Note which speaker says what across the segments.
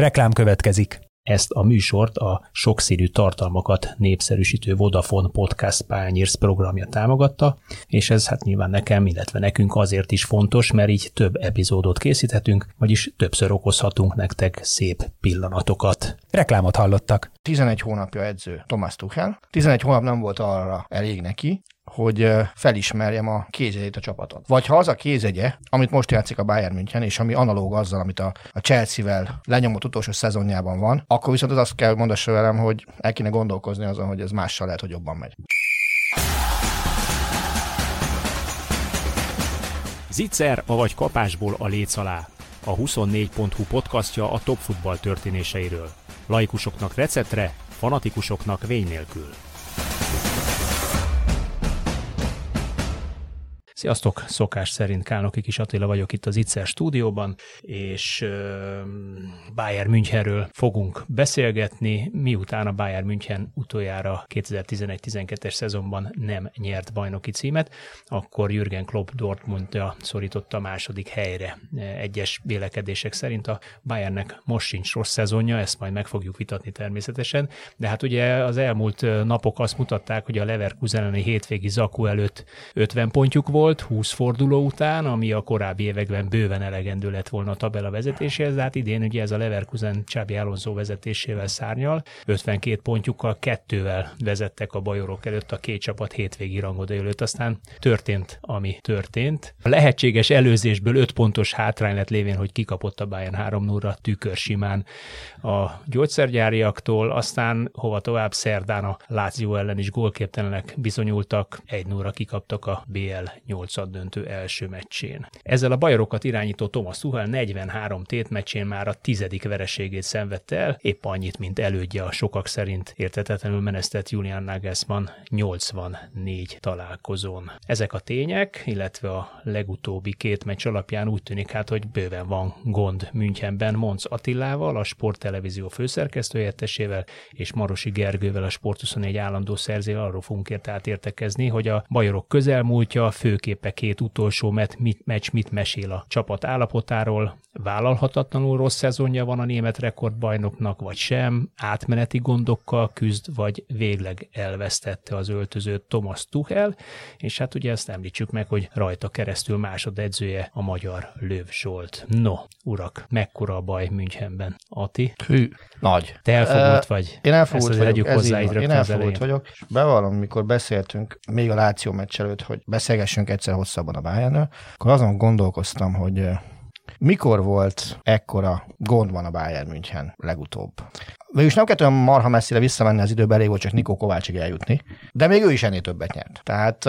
Speaker 1: Reklám következik. Ezt a műsort a sokszínű tartalmakat népszerűsítő Vodafone Podcast Pányérsz programja támogatta, és ez hát nyilván nekem, illetve nekünk azért is fontos, mert így több epizódot készíthetünk, vagyis többször okozhatunk nektek szép pillanatokat. Reklámot hallottak.
Speaker 2: 11 hónapja edző Thomas Tuchel. 11 hónap nem volt arra elég neki, hogy felismerjem a kézjegyét a csapaton. Vagy ha az a kézegye, amit most játszik a Bayern München, és ami analóg azzal, amit a, a Chelsea-vel lenyomott utolsó szezonjában van, akkor viszont az azt kell mondassa velem, hogy el kéne gondolkozni azon, hogy ez mással lehet, hogy jobban megy.
Speaker 1: Zicser, avagy kapásból a léc alá. A 24.hu podcastja a top futball történéseiről. Laikusoknak receptre, fanatikusoknak vény nélkül. Sziasztok! Szokás szerint Kálnoki Kis Attila vagyok itt az Itzer stúdióban, és Bayern Münchenről fogunk beszélgetni, miután a Bayern München utoljára 2011-12-es szezonban nem nyert bajnoki címet, akkor Jürgen Klopp Dortmundja szorította a második helyre. Egyes vélekedések szerint a Bayernnek most sincs rossz szezonja, ezt majd meg fogjuk vitatni természetesen, de hát ugye az elmúlt napok azt mutatták, hogy a Leverkusen elleni hétvégi Zaku előtt 50 pontjuk volt, volt 20 forduló után, ami a korábbi években bőven elegendő lett volna a tabella vezetéséhez, de hát idén ugye ez a Leverkusen Csábi Alonso vezetésével szárnyal, 52 pontjukkal kettővel vezettek a bajorok előtt a két csapat hétvégi rangoda előtt, aztán történt, ami történt. A lehetséges előzésből 5 pontos hátrány lett lévén, hogy kikapott a Bayern 3 0 tükör simán a gyógyszergyáriaktól, aztán hova tovább? Szerdán a Láció ellen is gólképtelenek bizonyultak, 1 0 kikaptak a BL 8 döntő első meccsén. Ezzel a bajorokat irányító Thomas Tuchel 43 tétmeccsén már a tizedik vereségét szenvedte el, épp annyit, mint elődje a sokak szerint értetetlenül menesztett Julian Nagelsmann 84 találkozón. Ezek a tények, illetve a legutóbbi két meccs alapján úgy tűnik hát, hogy bőven van gond Münchenben Monc Attilával, a sporttelevízió főszerkesztőjettesével és Marosi Gergővel, a Sport 24 állandó szerzével arról fogunk ért értekezni, hogy a bajorok közelmúltja, fő főképe két utolsó met, mit, meccs mit mesél a csapat állapotáról, vállalhatatlanul rossz szezonja van a német rekordbajnoknak, vagy sem, átmeneti gondokkal küzd, vagy végleg elvesztette az öltözőt Thomas Tuchel, és hát ugye ezt említsük meg, hogy rajta keresztül másodedzője a magyar Löv Zsolt. No, urak, mekkora a baj Münchenben? Ati?
Speaker 2: Hű, nagy.
Speaker 1: Te elfogult vagy?
Speaker 2: Én elfogult vagyok, ez hozzá így Én elfogult vagyok, és bevallom, mikor beszéltünk még a Láció meccs előtt, hogy beszélgessünk egyszer hosszabban a bayern akkor azon gondolkoztam, hogy mikor volt ekkora gond van a Bayern München legutóbb? Végülis nem kellett olyan marha messzire visszamenni az időbe, elég volt csak Nikó Kovácsig eljutni, de még ő is ennél többet nyert. Tehát,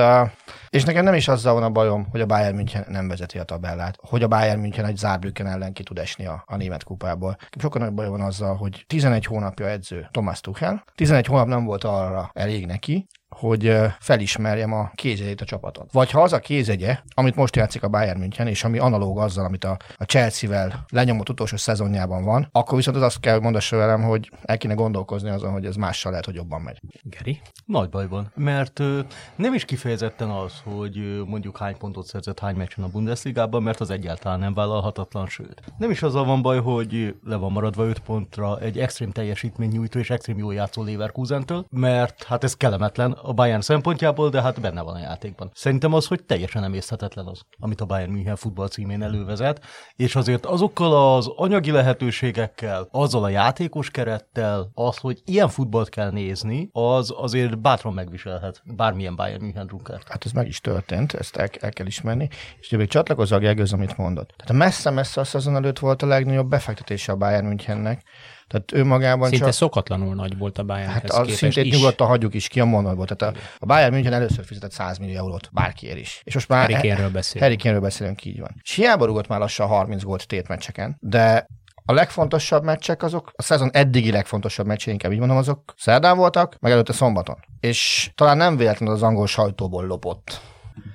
Speaker 2: és nekem nem is azzal van a bajom, hogy a Bayern München nem vezeti a tabellát, hogy a Bayern München egy Zárbrücken ellen ki tud esni a, a német kupából. Sokkal nagy bajom van azzal, hogy 11 hónapja edző Thomas Tuchel, 11 hónap nem volt arra elég neki, hogy felismerjem a kézjegyét a csapaton. Vagy ha az a kézegye, amit most játszik a Bayern München, és ami analóg azzal, amit a, a Chelsea-vel lenyomott utolsó szezonjában van, akkor viszont az azt kell mondassa velem, hogy el kéne gondolkozni azon, hogy ez mással lehet, hogy jobban megy.
Speaker 1: Geri?
Speaker 3: Nagy bajban, mert ö, nem is kifejezetten az, hogy ö, mondjuk hány pontot szerzett hány meccsen a Bundesligában, mert az egyáltalán nem vállalhatatlan, sőt. Nem is azzal van baj, hogy le van maradva 5 pontra egy extrém teljesítmény nyújtó és extrém jól játszó Leverkusentől, mert hát ez kellemetlen a Bayern szempontjából, de hát benne van a játékban. Szerintem az, hogy teljesen emészthetetlen az, amit a Bayern München futball címén elővezet, és azért azokkal az anyagi lehetőségekkel, azzal a játékos kerettel, az, hogy ilyen futballt kell nézni, az azért bátran megviselhet bármilyen Bayern München drunkert.
Speaker 2: Hát ez meg is történt, ezt el, el kell ismerni, és még csatlakozza a Gergőz, amit mondott. Tehát messze-messze a szezon előtt volt a legnagyobb befektetése a Bayern Münchennek, tehát ő magában
Speaker 1: Szinte
Speaker 2: csak...
Speaker 1: szokatlanul nagy volt a Bayern.
Speaker 2: Hát az szintén nyugodtan hagyjuk is ki a mondatból. Tehát a, a Bayern München először fizetett 100 millió eurót bárkiért is. És most már
Speaker 1: Harry Kane-ről beszélünk.
Speaker 2: Harry Kane-ről beszélünk, így van. És hiába rúgott már lassan 30 gólt tétmeccseken, de a legfontosabb meccsek azok, a szezon eddigi legfontosabb meccsei, inkább így mondom, azok szerdán voltak, meg előtte szombaton. És talán nem véletlenül az angol sajtóból lopott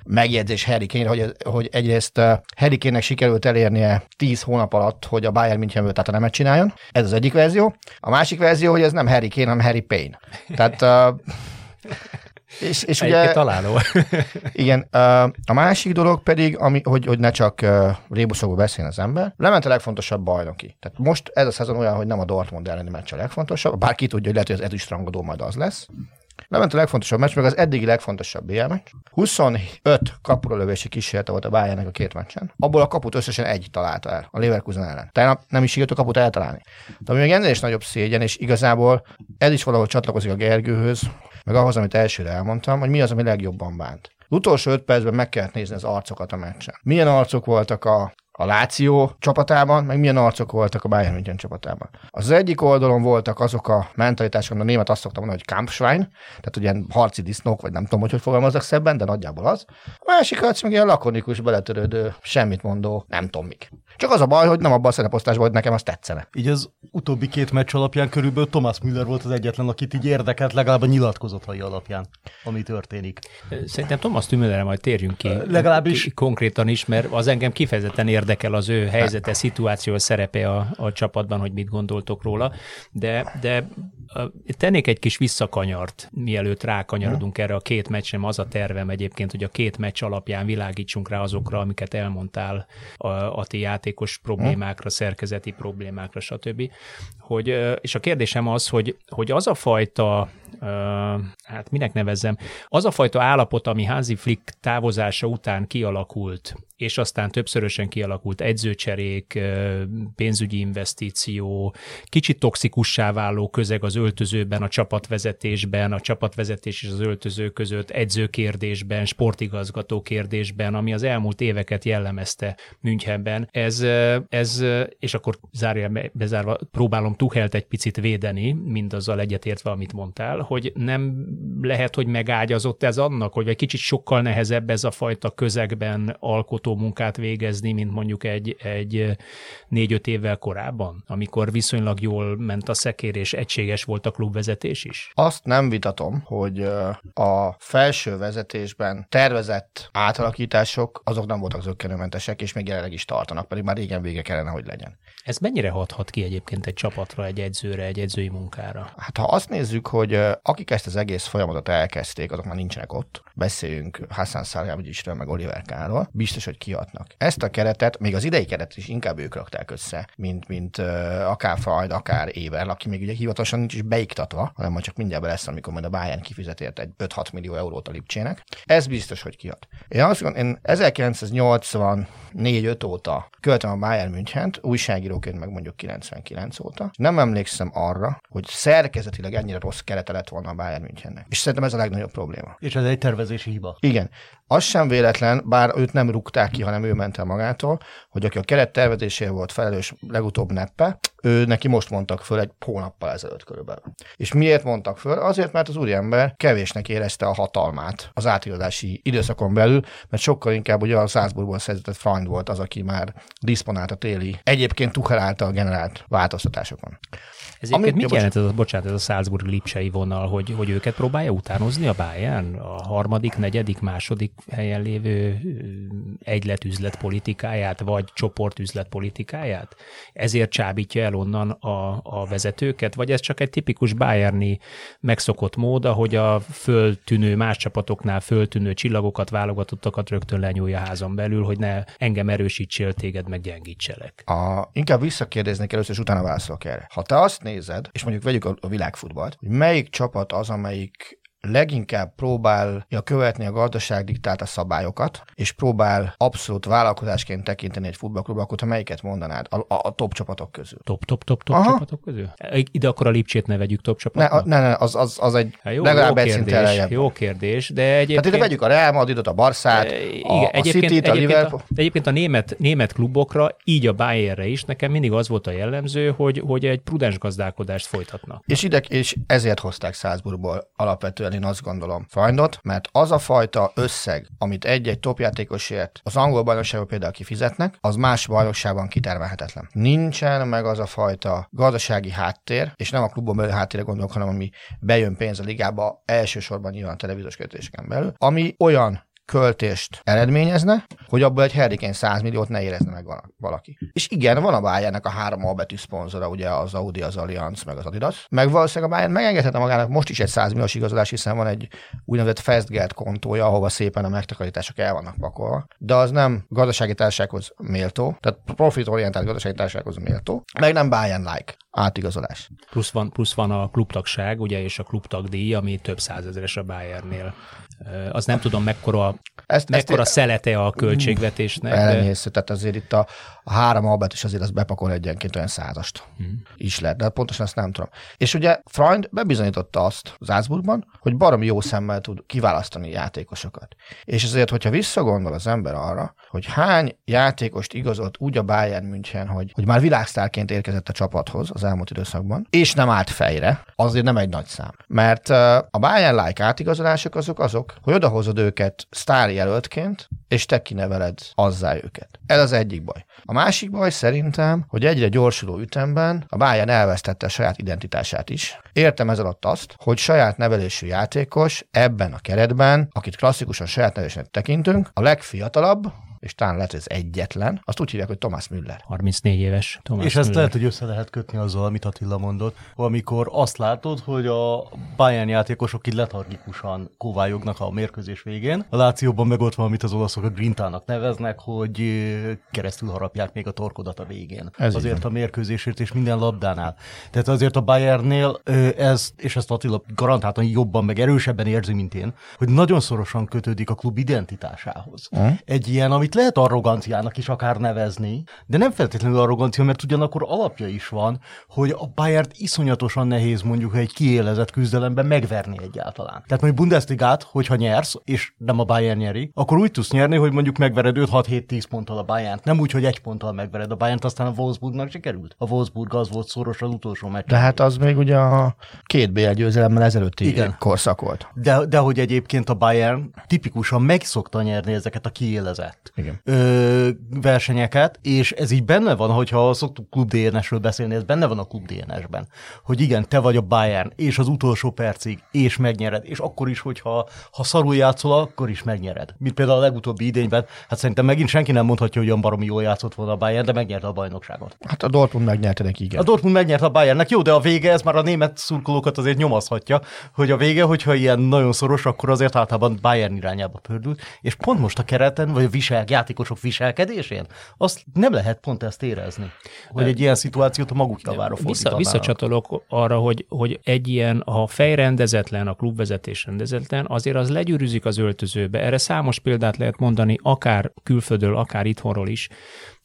Speaker 2: megjegyzés Harry Kane, hogy, hogy egyrészt uh, Harry Kane-nek sikerült elérnie 10 hónap alatt, hogy a Bayern Münchenből tehát nemet csináljon. Ez az egyik verzió. A másik verzió, hogy ez nem Harry Kane, hanem Harry Payne. Tehát uh, És, és ugye,
Speaker 1: találó.
Speaker 2: igen, a másik dolog pedig, ami, hogy, hogy ne csak rébuszokból beszéljen az ember, lement a legfontosabb bajnoki. Tehát most ez a szezon olyan, hogy nem a Dortmund elleni meccs a legfontosabb, bár ki tudja, hogy lehet, hogy az ezüstrangodó majd az lesz. Lement a legfontosabb meccs, meg az eddigi legfontosabb BL meccs. 25 kapuralövési kísérlete volt a bayern a két meccsen. Abból a kaput összesen egy találta el, a Leverkusen ellen. Tehát nem is sikerült a kaput eltalálni. De ami még ennél is nagyobb szégyen, és igazából ez is valahol csatlakozik a Gergőhöz, meg ahhoz, amit elsőre elmondtam, hogy mi az, ami legjobban bánt. Az utolsó öt percben meg kellett nézni az arcokat a meccsen. Milyen arcok voltak a a Láció csapatában, meg milyen arcok voltak a Bayern München csapatában. Az egyik oldalon voltak azok a mentalitások, a német azt szoktam mondani, hogy Kampfschwein, tehát ugye harci disznók, vagy nem tudom, hogy hogy fogalmazok szebben, de nagyjából az. A másik arc meg ilyen lakonikus, beletörődő, semmit mondó, nem tudom mik. Csak az a baj, hogy nem abban a szereposztásban, hogy nekem az tetszene.
Speaker 3: Így az utóbbi két meccs alapján körülbelül Thomas Müller volt az egyetlen, akit így érdekelt, legalább a nyilatkozatai alapján, ami történik.
Speaker 1: Szerintem Thomas Müllerre majd térjünk ki.
Speaker 3: Legalábbis.
Speaker 1: Konkrétan is, mert az engem kifejezetten érdekel az ő helyzete, szituáció, szerepe a, a csapatban, hogy mit gondoltok róla, de, de tennék egy kis visszakanyart, mielőtt rákanyarodunk erre a két meccsem. Az a tervem egyébként, hogy a két meccs alapján világítsunk rá azokra, amiket elmondtál a, a ti játékos problémákra, szerkezeti problémákra, stb. Hogy, és a kérdésem az, hogy, hogy az a fajta hát minek nevezzem, az a fajta állapot, ami Hansi Flick távozása után kialakult, és aztán többszörösen kialakult edzőcserék, pénzügyi investíció, kicsit toxikussá váló közeg az öltözőben, a csapatvezetésben, a csapatvezetés és az öltöző között, edzőkérdésben, sportigazgató kérdésben, ami az elmúlt éveket jellemezte Münchenben. Ez, ez és akkor zárja, bezárva próbálom Tuhelt egy picit védeni, mindazzal egyetértve, amit mondtál, hogy nem lehet, hogy megágyazott ez annak, hogy egy kicsit sokkal nehezebb ez a fajta közegben alkotó munkát végezni, mint mondjuk egy, egy négy-öt évvel korábban, amikor viszonylag jól ment a szekér, és egységes volt a klubvezetés is?
Speaker 2: Azt nem vitatom, hogy a felső vezetésben tervezett átalakítások, azok nem voltak zöggenőmentesek, és még jelenleg is tartanak, pedig már régen vége kellene, hogy legyen.
Speaker 1: Ez mennyire hathat ki egyébként egy csapatra, egy edzőre, egy edzői munkára?
Speaker 2: Hát ha azt nézzük, hogy akik ezt az egész folyamatot elkezdték, azok már nincsenek ott. Beszéljünk Hassan Salihamidzsről, meg Oliver Káról. Biztos, hogy kiadnak. Ezt a keretet, még az idei keretet is inkább ők rakták össze, mint, mint uh, akár Freud, akár Éber, aki még ugye hivatalosan nincs is beiktatva, hanem majd csak mindjárt lesz, amikor majd a Bayern kifizet ért egy 5-6 millió eurót a Lipcsének. Ez biztos, hogy kiad. Én azt gondolom, én 1984-5 óta követem a Bayern Münchent, újságíróként meg mondjuk 99 óta. Nem emlékszem arra, hogy szerkezetileg ennyire rossz kerete lett volna a Bayern Münchennek. És szerintem ez a legnagyobb probléma.
Speaker 3: És ez egy tervezési hiba.
Speaker 2: Igen. Az sem véletlen, bár őt nem rúgták ki, hanem ő ment el magától, hogy aki a keret tervezéséért volt felelős legutóbb neppe, ő neki most mondtak föl egy hónappal ezelőtt körülbelül. És miért mondtak föl? Azért, mert az úriember kevésnek érezte a hatalmát az átigazási időszakon belül, mert sokkal inkább ugye a Salzburgból szerzett Freund volt az, aki már disponált a téli, egyébként Tuchel által generált változtatásokon.
Speaker 1: Ez egyébként mit jelent ez a, bocsánat, ez a Salzburg lipsei vonal, hogy, hogy őket próbálja utánozni a Bayern? A harmadik, negyedik, második helyen lévő egyletüzlet politikáját, vagy csoportüzlet politikáját? Ezért csábítja el onnan a, a vezetőket, vagy ez csak egy tipikus Bayerni megszokott mód, ahogy a föltűnő, más csapatoknál föltűnő csillagokat, válogatottakat rögtön lenyúlja házon belül, hogy ne engem erősítsél, téged meg gyengítselek.
Speaker 2: A, inkább visszakérdeznék először, és utána válaszolok erre. Ha te azt nézed, és mondjuk vegyük a, a világfutballt, hogy melyik csapat az, amelyik leginkább próbálja követni a gazdaság diktálta szabályokat, és próbál abszolút vállalkozásként tekinteni egy futballklubra, akkor te melyiket mondanád a, a, a top csapatok közül?
Speaker 1: Top, top, top, top Aha. csapatok közül? Ide akkor a Lipcsét ne vegyük top csapatnak?
Speaker 2: Ne, ne, ne az, az, az egy hát jó, legalább jó egy kérdés,
Speaker 1: Jó kérdés, de egyébként...
Speaker 2: Tehát ide vegyük a Real Madridot, a Barszát, e, igen, a, a City-t, a Liverpool.
Speaker 1: A, egyébként a német, német klubokra, így a Bayernre is, nekem mindig az volt a jellemző, hogy, hogy egy prudens gazdálkodást folytatnak.
Speaker 2: És ide, és ezért hozták Salzburgból alapvetően én azt gondolom Freundot, mert az a fajta összeg, amit egy-egy topjátékosért az angol bajnokságban például kifizetnek, az más bajnokságban kitermelhetetlen. Nincsen meg az a fajta gazdasági háttér, és nem a klubban belül háttérre gondolok, hanem ami bejön pénz a ligába, elsősorban nyilván a televíziós kötéseken belül, ami olyan költést eredményezne, hogy abból egy Harry 100 milliót ne érezne meg valaki. És igen, van a Bayernnek a három albetű szponzora, ugye az Audi, az Allianz, meg az Adidas. Meg valószínűleg a Bayern megengedhette magának most is egy 100 milliós igazolás, hiszen van egy úgynevezett Festgeld kontója, ahova szépen a megtakarítások el vannak pakolva. De az nem gazdasági társasághoz méltó, tehát profitorientált gazdasági társasághoz méltó, meg nem Bayern-like átigazolás.
Speaker 1: Plusz van, plusz van a klubtagság, ugye, és a klubtagdíj, ami több százezeres a Bayernnél. Az nem tudom, mekkora, ezt, mekkora ezt szelete a költségvetésnek.
Speaker 2: Elenyésző, tehát azért itt a, a három albert is azért az bepakol egyenként olyan százast hmm. is lehet, de pontosan ezt nem tudom. És ugye Freund bebizonyította azt Zászburgban, hogy baromi jó szemmel tud kiválasztani játékosokat. És ezért, hogyha visszagondol az ember arra, hogy hány játékost igazolt úgy a Bayern München, hogy, hogy már világsztárként érkezett a csapathoz az elmúlt időszakban, és nem állt fejre, azért nem egy nagy szám. Mert a Bayern-like átigazolások azok azok, hogy odahozod őket sztárjelöltként, és te kineveled azzá őket. Ez az egyik baj. A másik baj szerintem, hogy egyre gyorsuló ütemben a Bayern elvesztette a saját identitását is. Értem ez alatt azt, hogy saját nevelésű játékos ebben a keretben, akit klasszikusan saját nevelésnek tekintünk, a legfiatalabb, és talán lehet, hogy ez egyetlen, azt úgy hívják, hogy Thomas Müller.
Speaker 1: 34 éves
Speaker 3: Thomas És ezt Müller. lehet, hogy össze lehet kötni azzal, amit Attila mondott, amikor azt látod, hogy a Bayern játékosok így letargikusan kovályognak a mérkőzés végén. A Lációban meg ott van, amit az olaszok a Grintának neveznek, hogy keresztül harapják még a torkodat a végén. Ez azért a mérkőzésért és minden labdánál. Tehát azért a Bayernnél ez, és ezt Attila garantáltan jobban meg erősebben érzi, mint én, hogy nagyon szorosan kötődik a klub identitásához. Mm. Egy ilyen, amit lehet arroganciának is akár nevezni, de nem feltétlenül arrogancia, mert ugyanakkor alapja is van, hogy a Bayern iszonyatosan nehéz mondjuk egy kiélezett küzdelemben megverni egyáltalán. Tehát mondjuk Bundesligát, hogyha nyersz, és nem a Bayern nyeri, akkor úgy tudsz nyerni, hogy mondjuk megvered 5-6-7-10 ponttal a Bayern. Nem úgy, hogy egy ponttal megvered a Bayern, aztán a Wolfsburgnak sikerült. A Wolfsburg az volt szoros az utolsó meccs.
Speaker 2: De hát az még ugye a két BL győzelemmel ezelőtti Igen. korszak volt.
Speaker 3: De, de hogy egyébként a Bayern tipikusan megszokta nyerni ezeket a kiélezett igen. Ö, versenyeket, és ez így benne van, hogyha szoktuk klub DNS-ről beszélni, ez benne van a klub DNS-ben, hogy igen, te vagy a Bayern, és az utolsó percig, és megnyered, és akkor is, hogyha ha szarul játszol, akkor is megnyered. Mint például a legutóbbi idényben, hát szerintem megint senki nem mondhatja, hogy olyan baromi jól játszott volna a Bayern, de megnyerte a bajnokságot.
Speaker 2: Hát a Dortmund megnyerte neki, igen.
Speaker 3: A Dortmund megnyerte a Bayernnek, jó, de a vége, ez már a német szurkolókat azért nyomaszhatja, hogy a vége, hogyha ilyen nagyon szoros, akkor azért általában Bayern irányába pördült, és pont most a kereten, vagy a visel játékosok viselkedésén, azt nem lehet pont ezt érezni, hogy egy ilyen szituációt a maguk javára
Speaker 1: Vissza, Visszacsatolok arra, hogy, hogy egy ilyen, ha fejrendezetlen, a klubvezetés rendezetlen, azért az legyűrűzik az öltözőbe. Erre számos példát lehet mondani, akár külföldről, akár itthonról is,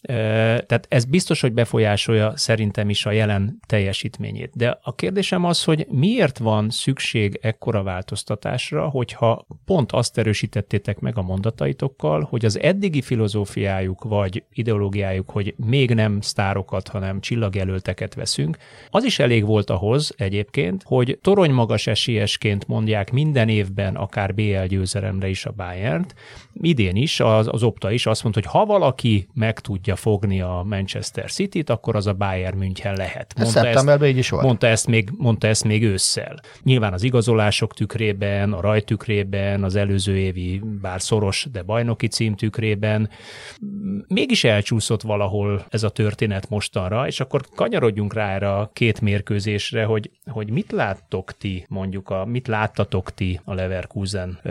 Speaker 1: tehát ez biztos, hogy befolyásolja szerintem is a jelen teljesítményét. De a kérdésem az, hogy miért van szükség ekkora változtatásra, hogyha pont azt erősítettétek meg a mondataitokkal, hogy az eddigi filozófiájuk vagy ideológiájuk, hogy még nem sztárokat, hanem csillagjelölteket veszünk, az is elég volt ahhoz egyébként, hogy torony magas esélyesként mondják minden évben akár BL győzelemre is a Bayern-t. Idén is, az, az Opta is azt mondta, hogy ha valaki meg tudja tudja fogni a Manchester City-t, akkor az a Bayern München lehet.
Speaker 2: Mondta szeptemberben így is volt.
Speaker 1: Mondta ezt, még, mondta ezt még ősszel. Nyilván az igazolások tükrében, a rajtükrében, az előző évi, bár szoros, de bajnoki cím tükrében, mégis elcsúszott valahol ez a történet mostanra, és akkor kanyarodjunk rá erre a két mérkőzésre, hogy, hogy mit láttok ti, mondjuk, a, mit láttatok ti a Leverkusen ö,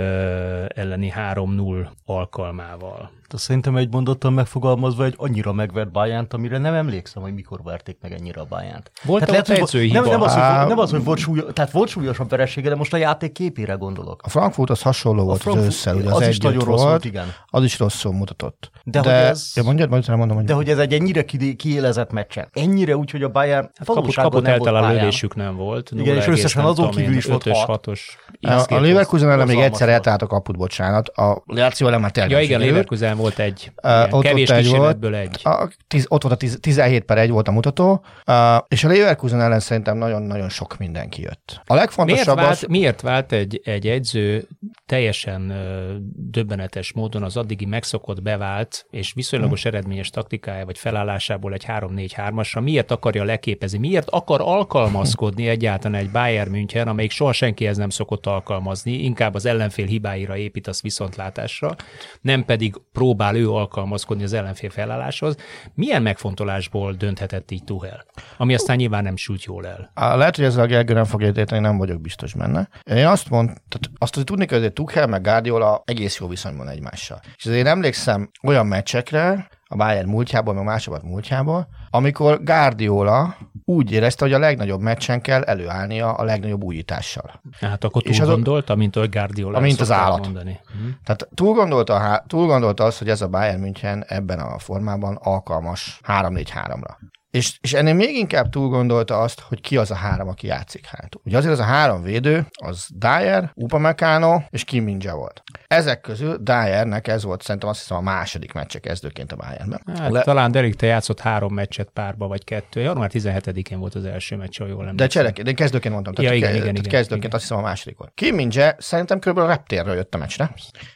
Speaker 1: elleni 3-0 alkalmával?
Speaker 3: Azt szerintem egy mondottan megfogalmazva egy annyira megvert Bájánt, amire nem emlékszem, hogy mikor verték meg ennyire a Bájánt.
Speaker 1: Volt tehát lehet, hogy,
Speaker 3: nem, nem, az, hogy, nem az, hogy volt, súlyos, tehát volt súlyosabb veresége, de most a játék képére gondolok.
Speaker 2: A Frankfurt az hasonló volt az ősszel, ugye az, az is nagyon rossz volt, igen. Az is rosszul mutatott. De, de hogy ez, ja, mondjad, mondjad, mondom, mondjad.
Speaker 3: De hogy ez egy ennyire kiélezett meccsen. Ennyire úgy, hogy a Bayern
Speaker 1: hát nem volt a lövésük nem volt.
Speaker 3: Igen, és összesen azon kívül is volt 6.
Speaker 2: A Leverkusen ellen még egyszer eltalált a kaput, bocsánat. A Láció ellen már
Speaker 1: Ja igen, Leverkusen volt egy ott kevés ott egy volt, egy.
Speaker 2: A, tiz, ott volt a tiz, 17 per 1 volt a mutató, uh, és a Leverkusen ellen szerintem nagyon-nagyon sok mindenki jött. A legfontosabb
Speaker 1: miért vált, az... Miért vált egy, egy edző teljesen döbbenetes módon az addigi megszokott, bevált és viszonylagos hmm. eredményes taktikája vagy felállásából egy 3-4-3-asra miért akarja leképezni, miért akar alkalmazkodni egyáltalán egy Bayern München, amelyik soha senkihez nem szokott alkalmazni, inkább az ellenfél hibáira épít az viszontlátásra, nem pedig próbál ő alkalmazkodni az ellenfél felálláshoz. Milyen megfontolásból dönthetett így Tuchel? Ami aztán nyilván nem sült jól el.
Speaker 2: Lehet, hogy ezzel a Gergő nem fogja érteni, nem vagyok biztos benne. Én azt mondtam, tehát azt hogy tudni kell, hogy Tuchel meg Guardiola egész jó viszonyban egymással. És azért emlékszem olyan meccsekre, a Bayern múltjából, meg másokat múltjából, amikor Guardiola úgy érezte, hogy a legnagyobb meccsen kell előállnia a legnagyobb újítással.
Speaker 1: Hát akkor túl gondolta, mint hogy Guardiola
Speaker 2: Mint az állat. Mondani. Uh-huh. Tehát túl gondolta, túl gondolta azt, hogy ez a Bayern München ebben a formában alkalmas 3-4-3-ra. És, és ennél még inkább túl gondolta azt, hogy ki az a három, aki játszik hátul. Ugye azért az a három védő, az Dyer, Upamecano és Kim Minja volt. Ezek közül Dyernek ez volt szerintem azt hiszem a második meccse kezdőként a Bayernben.
Speaker 1: Hát, Le... Talán Derek te játszott három meccset párba, vagy kettő. Január 17-én volt az első meccs, ha jól emlékszem.
Speaker 2: De cserek, de kezdőként mondtam. Tehát
Speaker 1: ja, igen, igen, igen,
Speaker 2: kezdőként
Speaker 1: igen.
Speaker 2: azt hiszem a második volt. Kim Minja szerintem kb. a reptérről jött a meccsre,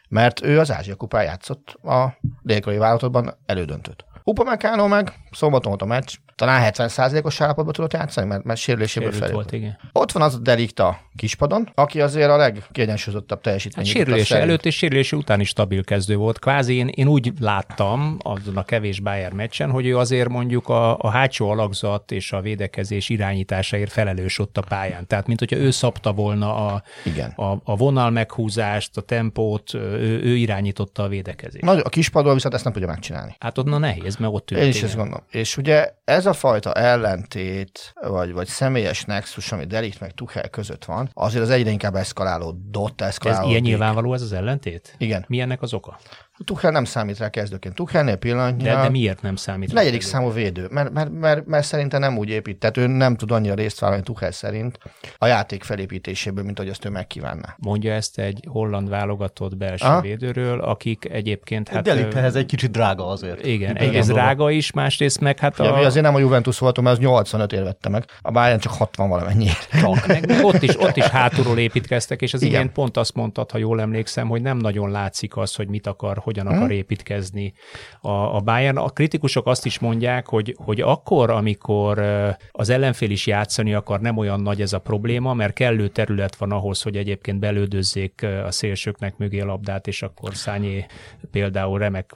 Speaker 2: mert ő az Ázsia kupán játszott a délkori válogatottban elődöntött. Upamecano meg szombaton volt a meccs, talán 70%-os állapotban tudott játszani, mert, mert sérüléséből felé.
Speaker 1: volt, igen.
Speaker 2: Ott van az a delikta kispadon, aki azért a legkiegyensúlyozottabb teljesítmény.
Speaker 1: Hát sérülése előtt és sérülése után is stabil kezdő volt. Kvázi én, én úgy láttam azon a kevés Bayern meccsen, hogy ő azért mondjuk a, a hátsó alakzat és a védekezés irányításáért felelős ott a pályán. Tehát, mint hogyha ő szabta volna a, Igen. a, a vonal meghúzást, a tempót, ő, ő irányította a védekezést.
Speaker 2: Nagy, a kispadon viszont ezt nem tudja megcsinálni.
Speaker 1: Hát ott na nehéz, mert ott ült.
Speaker 2: Én is ezt gondolom. És ugye ez a fajta ellentét, vagy, vagy személyes nexus, ami Delikt meg Tuchel között van, azért az egyre inkább eszkalálódott, eszkalálódik.
Speaker 1: Ez ilyen nyilvánvaló ez az ellentét?
Speaker 2: Igen.
Speaker 1: Mi ennek az oka?
Speaker 2: Tuchel nem számít rá kezdőként. Tuchelnél pillanatnyilag...
Speaker 1: De, de miért nem számít
Speaker 2: rá? Negyedik számú védő, mert, mert, mert, mert, szerintem nem úgy épít, tehát ő nem tud annyira részt vállalni Tuchel szerint a játék felépítéséből, mint hogy azt ő megkívánná.
Speaker 1: Mondja ezt egy holland válogatott belső Aha. védőről, akik egyébként... Hát,
Speaker 3: Delithez egy kicsit drága azért.
Speaker 1: Igen, egyrészt drága is, másrészt meg hát
Speaker 2: a... Ja, azért nem a Juventus voltam, mert az 85 ér vette meg. A Bayern csak 60 valamennyi.
Speaker 1: Csak, meg, meg ott, is, ott is hátulról építkeztek, és az igen. igen pont azt mondtad, ha jól emlékszem, hogy nem nagyon látszik az, hogy mit akar, hogyan akar hmm. építkezni a, a Bayern. A kritikusok azt is mondják, hogy, hogy akkor, amikor az ellenfél is játszani akar, nem olyan nagy ez a probléma, mert kellő terület van ahhoz, hogy egyébként belődözzék a szélsőknek mögé a labdát, és akkor Szányé például remek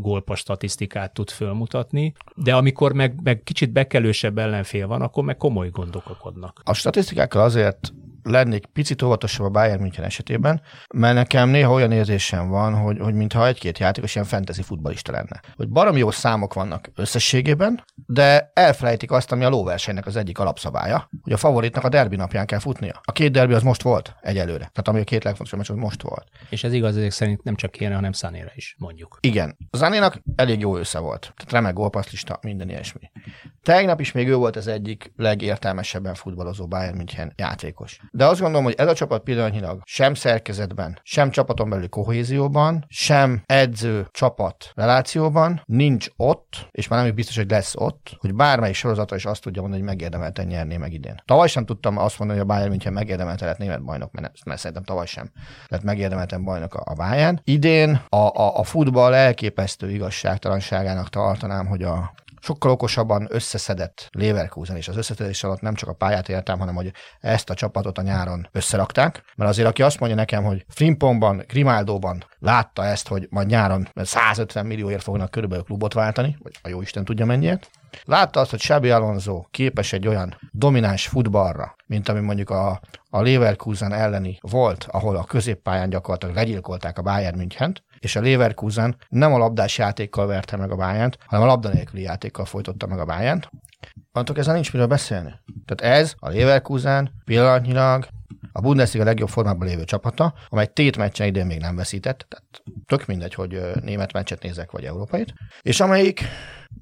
Speaker 1: gólpa statisztikát tud fölmutatni, de amikor meg, meg kicsit bekelősebb ellenfél van, akkor meg komoly gondok okodnak.
Speaker 2: A statisztikákkal azért lennék picit óvatosabb a Bayern München esetében, mert nekem néha olyan érzésem van, hogy, hogy mintha egy-két játékos ilyen fantasy futbalista lenne. Hogy baromi jó számok vannak összességében, de elfelejtik azt, ami a lóversenynek az egyik alapszabálya, hogy a favoritnak a derbi napján kell futnia. A két derbi az most volt egyelőre. Tehát ami a két legfontosabb meccs, az most volt.
Speaker 1: És ez igaz, ezek szerint nem csak kéne, hanem Szánéra is, mondjuk.
Speaker 2: Igen. Zánénak elég jó össze volt. Tehát remek gólpasszlista, minden ilyesmi. Tegnap is még ő volt az egyik legértelmesebben futballozó Bayern München játékos. De azt gondolom, hogy ez a csapat pillanatnyilag sem szerkezetben, sem csapaton belüli kohézióban, sem edző csapat relációban nincs ott, és már nem biztos, hogy lesz ott, hogy bármelyik sorozata is azt tudja mondani, hogy megérdemelten nyerné meg idén. Tavaly sem tudtam azt mondani, hogy a Bayern München megérdemelte lett német bajnok, mert, mert szerintem tavaly sem lett megérdemelten bajnok a, a Bayern. Idén a, a, a futball elképesztő igazságtalanságának tartanám, hogy a sokkal okosabban összeszedett Leverkusen, és az összeszedés alatt nem csak a pályát értem, hanem hogy ezt a csapatot a nyáron összerakták. Mert azért, aki azt mondja nekem, hogy Frimpongban, Grimaldóban látta ezt, hogy majd nyáron 150 millióért fognak körülbelül klubot váltani, vagy a jó Isten tudja mennyiért, Látta azt, hogy Xabi Alonso képes egy olyan domináns futballra, mint ami mondjuk a, a Leverkusen elleni volt, ahol a középpályán gyakorlatilag legyilkolták a Bayern Münchent, és a Leverkusen nem a labdás játékkal verte meg a bayern hanem a labda nélküli játékkal folytotta meg a Bayern-t. Antok ezzel nincs miről beszélni. Tehát ez a Leverkusen pillanatnyilag a Bundesliga legjobb formában lévő csapata, amely tét meccsen idén még nem veszített, tehát tök mindegy, hogy német meccset nézek, vagy európait, és amelyik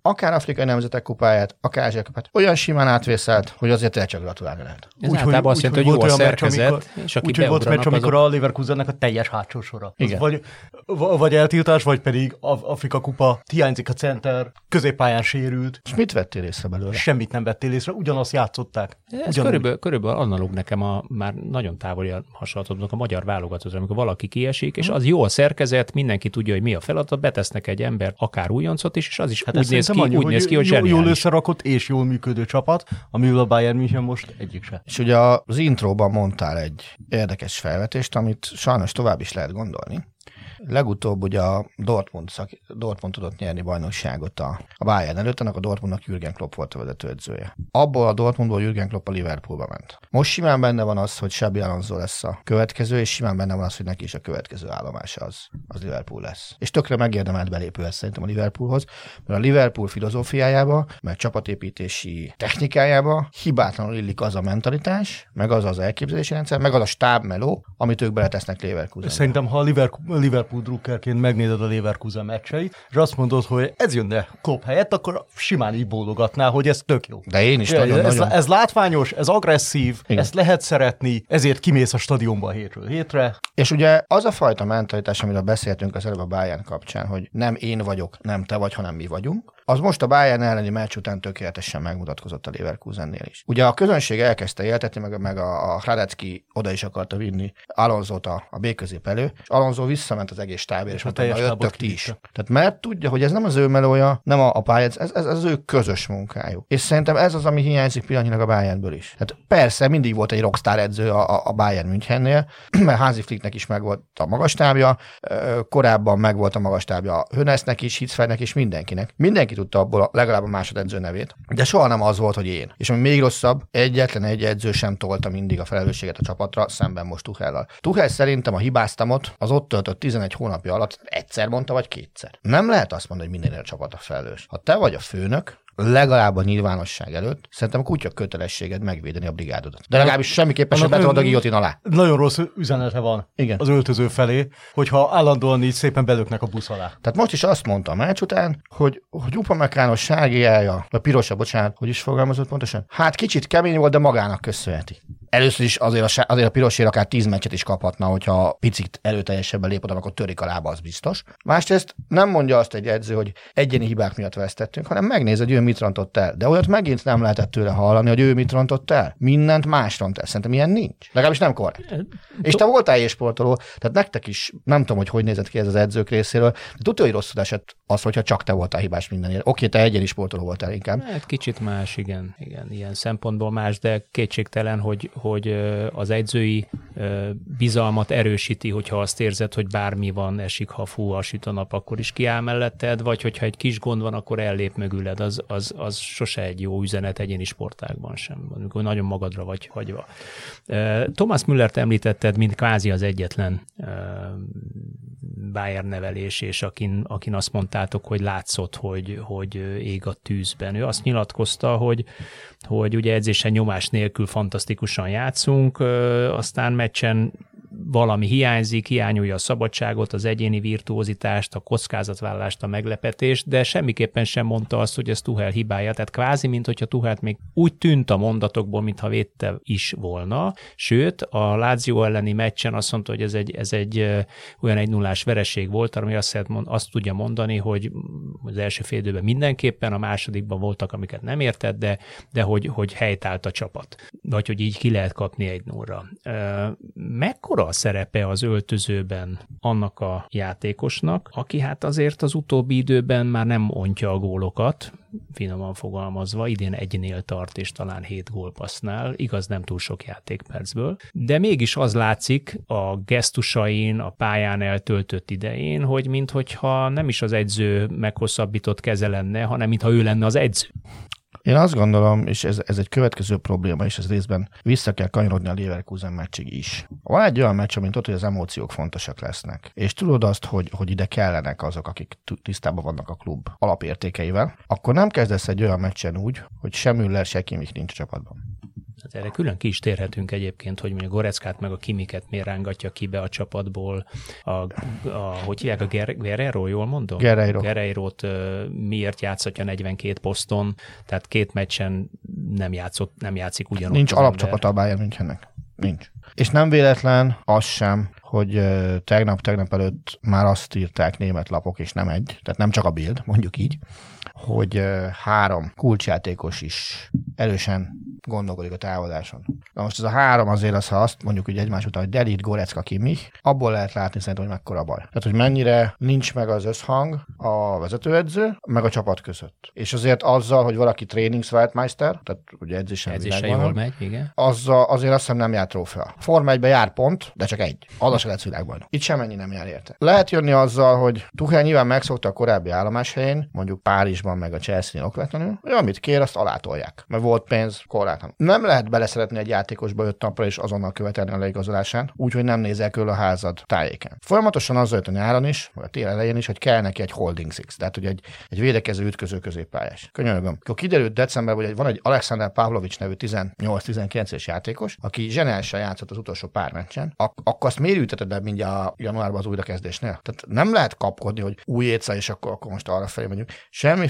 Speaker 2: akár afrikai nemzetek kupáját, akár Ázsia kupát, olyan simán átvészelt, hogy azért el csak gratulálni lehet.
Speaker 1: Ez úgy, általában azt jelenti, hogy jó a szerkezet, amikor, és
Speaker 3: aki úgy, volt meccs, amikor azok... a Leverkusennek a teljes hátsó sora. Igen. Vagy, vagy eltiltás, vagy pedig Afrika kupa, hiányzik a center, középpályán sérült.
Speaker 2: És mit vettél észre belőle?
Speaker 3: Semmit nem vettél észre, ugyanazt játszották.
Speaker 1: Ez körülbelül, körülbelül analóg nekem a már nagyon távoli hasonlatot a magyar válogatott, amikor valaki kiesik, és az jó a szerkezet, mindenki tudja, hogy mi a feladat, betesznek egy ember, akár újoncot is, és az is hát úgy néz ki, annyi, úgy néz ki, hogy
Speaker 3: jól, jól összerakott és jól működő csapat, amivel a Bayern München most egyik se.
Speaker 2: És ugye az intróban mondtál egy érdekes felvetést, amit sajnos tovább is lehet gondolni, Legutóbb ugye a Dortmund, szak, Dortmund tudott nyerni bajnokságot a, a Bayern előtt, annak a Dortmundnak Jürgen Klopp volt a vezetőedzője. Abból a Dortmundból Jürgen Klopp a Liverpoolba ment. Most simán benne van az, hogy Xabi Alonso lesz a következő, és simán benne van az, hogy neki is a következő állomása az, az Liverpool lesz. És tökre megérdemelt belépő lesz szerintem a Liverpoolhoz, mert a Liverpool filozófiájába, mert csapatépítési technikájába hibátlanul illik az a mentalitás, meg az az elképzelési rendszer, meg az a stáb meló, amit ők beletesznek Leverkusenbe.
Speaker 3: Szerintem, ha a Liverpool, Liverpool drukkerként megnézed a Leverkusen meccseit, és azt mondod, hogy ez jönne Klopp helyett, akkor simán így bólogatná, hogy ez tök jó.
Speaker 2: De én is
Speaker 3: ja,
Speaker 2: nagyon,
Speaker 3: ez,
Speaker 2: nagyon...
Speaker 3: ez látványos, ez agresszív, Igen. ezt lehet szeretni, ezért kimész a stadionba hétről hétre.
Speaker 2: És ugye az a fajta mentalitás, amiről beszéltünk az előbb a Bayern kapcsán, hogy nem én vagyok, nem te vagy, hanem mi vagyunk, az most a Bayern elleni meccs után tökéletesen megmutatkozott a Leverkusennél is. Ugye a közönség elkezdte éltetni, meg, meg a, a Hradecki oda is akarta vinni Alonzót a, a B közép elő, és Alonso visszament az egész tábér, és mondta, hogy jöttök ti is. Tehát mert tudja, hogy ez nem az ő melója, nem a, a pálya, ez, ez, az ő közös munkájuk. És szerintem ez az, ami hiányzik pillanatnyilag a Bayernből is. Tehát persze mindig volt egy rockstar edző a, a, a Bayern Münchennél, mert Házi Flicknek is megvolt a magas tábja, korábban megvolt a magas tábja Hönesznek is, Hitzfeldnek is, mindenkinek. Mindenki tudta abból a, legalább a másodedző nevét, de soha nem az volt, hogy én. És ami még rosszabb, egyetlen egy edző sem tolta mindig a felelősséget a csapatra, szemben most Tuchellal. Tuchel szerintem a hibáztamot az ott töltött 11 hónapja alatt egyszer mondta, vagy kétszer. Nem lehet azt mondani, hogy minden a csapat a felelős. Ha te vagy a főnök, legalább a nyilvánosság előtt, szerintem a kutya kötelességed megvédeni a brigádodat. De legalábbis semmiképpen sem betolod a giotin alá.
Speaker 3: Nagyon rossz üzenete van Igen. az öltöző felé, hogyha állandóan így szépen belöknek a busz alá.
Speaker 2: Tehát most is azt mondta a meccs után, hogy, hogy Upamecános ságiája, a pirosa, bocsánat, hogy is fogalmazott pontosan? Hát kicsit kemény volt, de magának köszönheti. Először is azért a, azért a pirosért akár tíz meccset is kaphatna, hogyha picit előteljesebben lép oda, akkor törik a lába, az biztos. Másrészt nem mondja azt egy edző, hogy egyéni hibák miatt vesztettünk, hanem megnéz, hogy ő mit rontott el. De olyat megint nem lehetett tőle hallani, hogy ő mit rontott el. Mindent más ront el. Szerintem ilyen nincs. Legalábbis nem korrekt. És te voltál sportoló, tehát nektek is nem tudom, hogy hogy nézett ki ez az edzők részéről, de tudja, hogy rosszul esett az, hogyha csak te voltál hibás mindenért. Oké, te egyéni sportoló voltál inkább.
Speaker 1: Hát kicsit más, igen, igen, ilyen szempontból más, de kétségtelen, hogy, hogy az edzői bizalmat erősíti, hogyha azt érzed, hogy bármi van, esik, ha fú, a süt a nap, akkor is kiáll melletted, vagy hogyha egy kis gond van, akkor ellép mögüled, az, az, az sose egy jó üzenet egyéni sportágban sem, amikor nagyon magadra vagy hagyva. Thomas Müllert említetted, mint kvázi az egyetlen Bayern nevelés, és akin, akin azt mondtátok, hogy látszott, hogy, hogy ég a tűzben. Ő azt nyilatkozta, hogy, hogy ugye edzésen nyomás nélkül fantasztikusan játszunk, aztán meccsen valami hiányzik, hiányolja a szabadságot, az egyéni virtuózitást, a kockázatvállalást, a meglepetést, de semmiképpen sem mondta azt, hogy ez Tuhel hibája. Tehát kvázi, mint hogyha Tuhelt még úgy tűnt a mondatokból, mintha védte is volna. Sőt, a Lázió elleni meccsen azt mondta, hogy ez egy, ez egy olyan egy nullás vereség volt, ami azt, mond, azt tudja mondani, hogy az első fél időben mindenképpen, a másodikban voltak, amiket nem értett, de, de hogy, hogy helytált a csapat. Vagy hogy így ki lehet kapni egy nullra. Mekkora a szerepe az öltözőben annak a játékosnak, aki hát azért az utóbbi időben már nem ontja a gólokat, finoman fogalmazva, idén egynél tart, és talán hét gólpassznál, igaz nem túl sok játékpercből, de mégis az látszik a gesztusain, a pályán eltöltött idején, hogy minthogyha nem is az edző meghosszabbított keze lenne, hanem mintha ő lenne az edző.
Speaker 2: Én azt gondolom, és ez, ez egy következő probléma, és ez részben vissza kell kanyarodni a Leverkusen meccsig is. Van egy olyan meccs, amint ott, hogy az emóciók fontosak lesznek. És tudod azt, hogy, hogy ide kellenek azok, akik tisztában vannak a klub alapértékeivel, akkor nem kezdesz egy olyan meccsen úgy, hogy sem Müller, se Kimmich nincs a csapatban.
Speaker 1: Erre külön ki is térhetünk egyébként, hogy mondjuk Goreckát meg a Kimiket miért rángatja ki be a csapatból, a, a hogy hívják, a Guerrero, jól mondom?
Speaker 2: Guerrero.
Speaker 1: Guerrero-t miért játszhatja 42 poszton, tehát két meccsen nem, játszott, nem játszik ugyanúgy.
Speaker 2: Nincs alapcsapat a Bayern Münchennek. Nincs. És nem véletlen az sem, hogy tegnap-tegnap előtt már azt írták német lapok, és nem egy, tehát nem csak a Bild, mondjuk így, hogy három kulcsjátékos is erősen gondolkodik a távozáson. Na most ez a három azért az, ha azt mondjuk hogy egymás után, hogy Delit, Gorecka, Kimi, abból lehet látni szerintem, hogy mekkora baj. Tehát, hogy mennyire nincs meg az összhang a vezetőedző, meg a csapat között. És azért azzal, hogy valaki training Zweitmeister, tehát ugye edzésen,
Speaker 1: edzésen jól megy, igen.
Speaker 2: Azzal azért azt hiszem nem jár trófea. Forma egybe jár pont, de csak egy. Az se lesz világban. Itt semennyi nem jár érte. Lehet jönni azzal, hogy Tuchel nyilván megszokta a korábbi állomás helyén, mondjuk Párizsban, meg a Chelsea-n okvetlenül, hogy amit kér, azt alátolják. Mert volt pénz, korlátlan. Nem lehet beleszeretni egy játékosba öt napra és azonnal követelni a leigazolásán, úgyhogy nem nézel körül a házad tájéken. Folyamatosan az jött a nyáron is, vagy a tél elején is, hogy kell neki egy holding six, tehát hogy egy, egy védekező ütköző középpályás. Könyörgöm. Akkor kiderült decemberben, hogy van egy Alexander Pavlovics nevű 18-19 es játékos, aki zseniálisan játszott az utolsó pár meccsen, ak- akkor azt miért ülteted be mindjárt a januárban az újrakezdésnél? Tehát nem lehet kapkodni, hogy új étsza, és akkor, akkor most arra felé megyünk.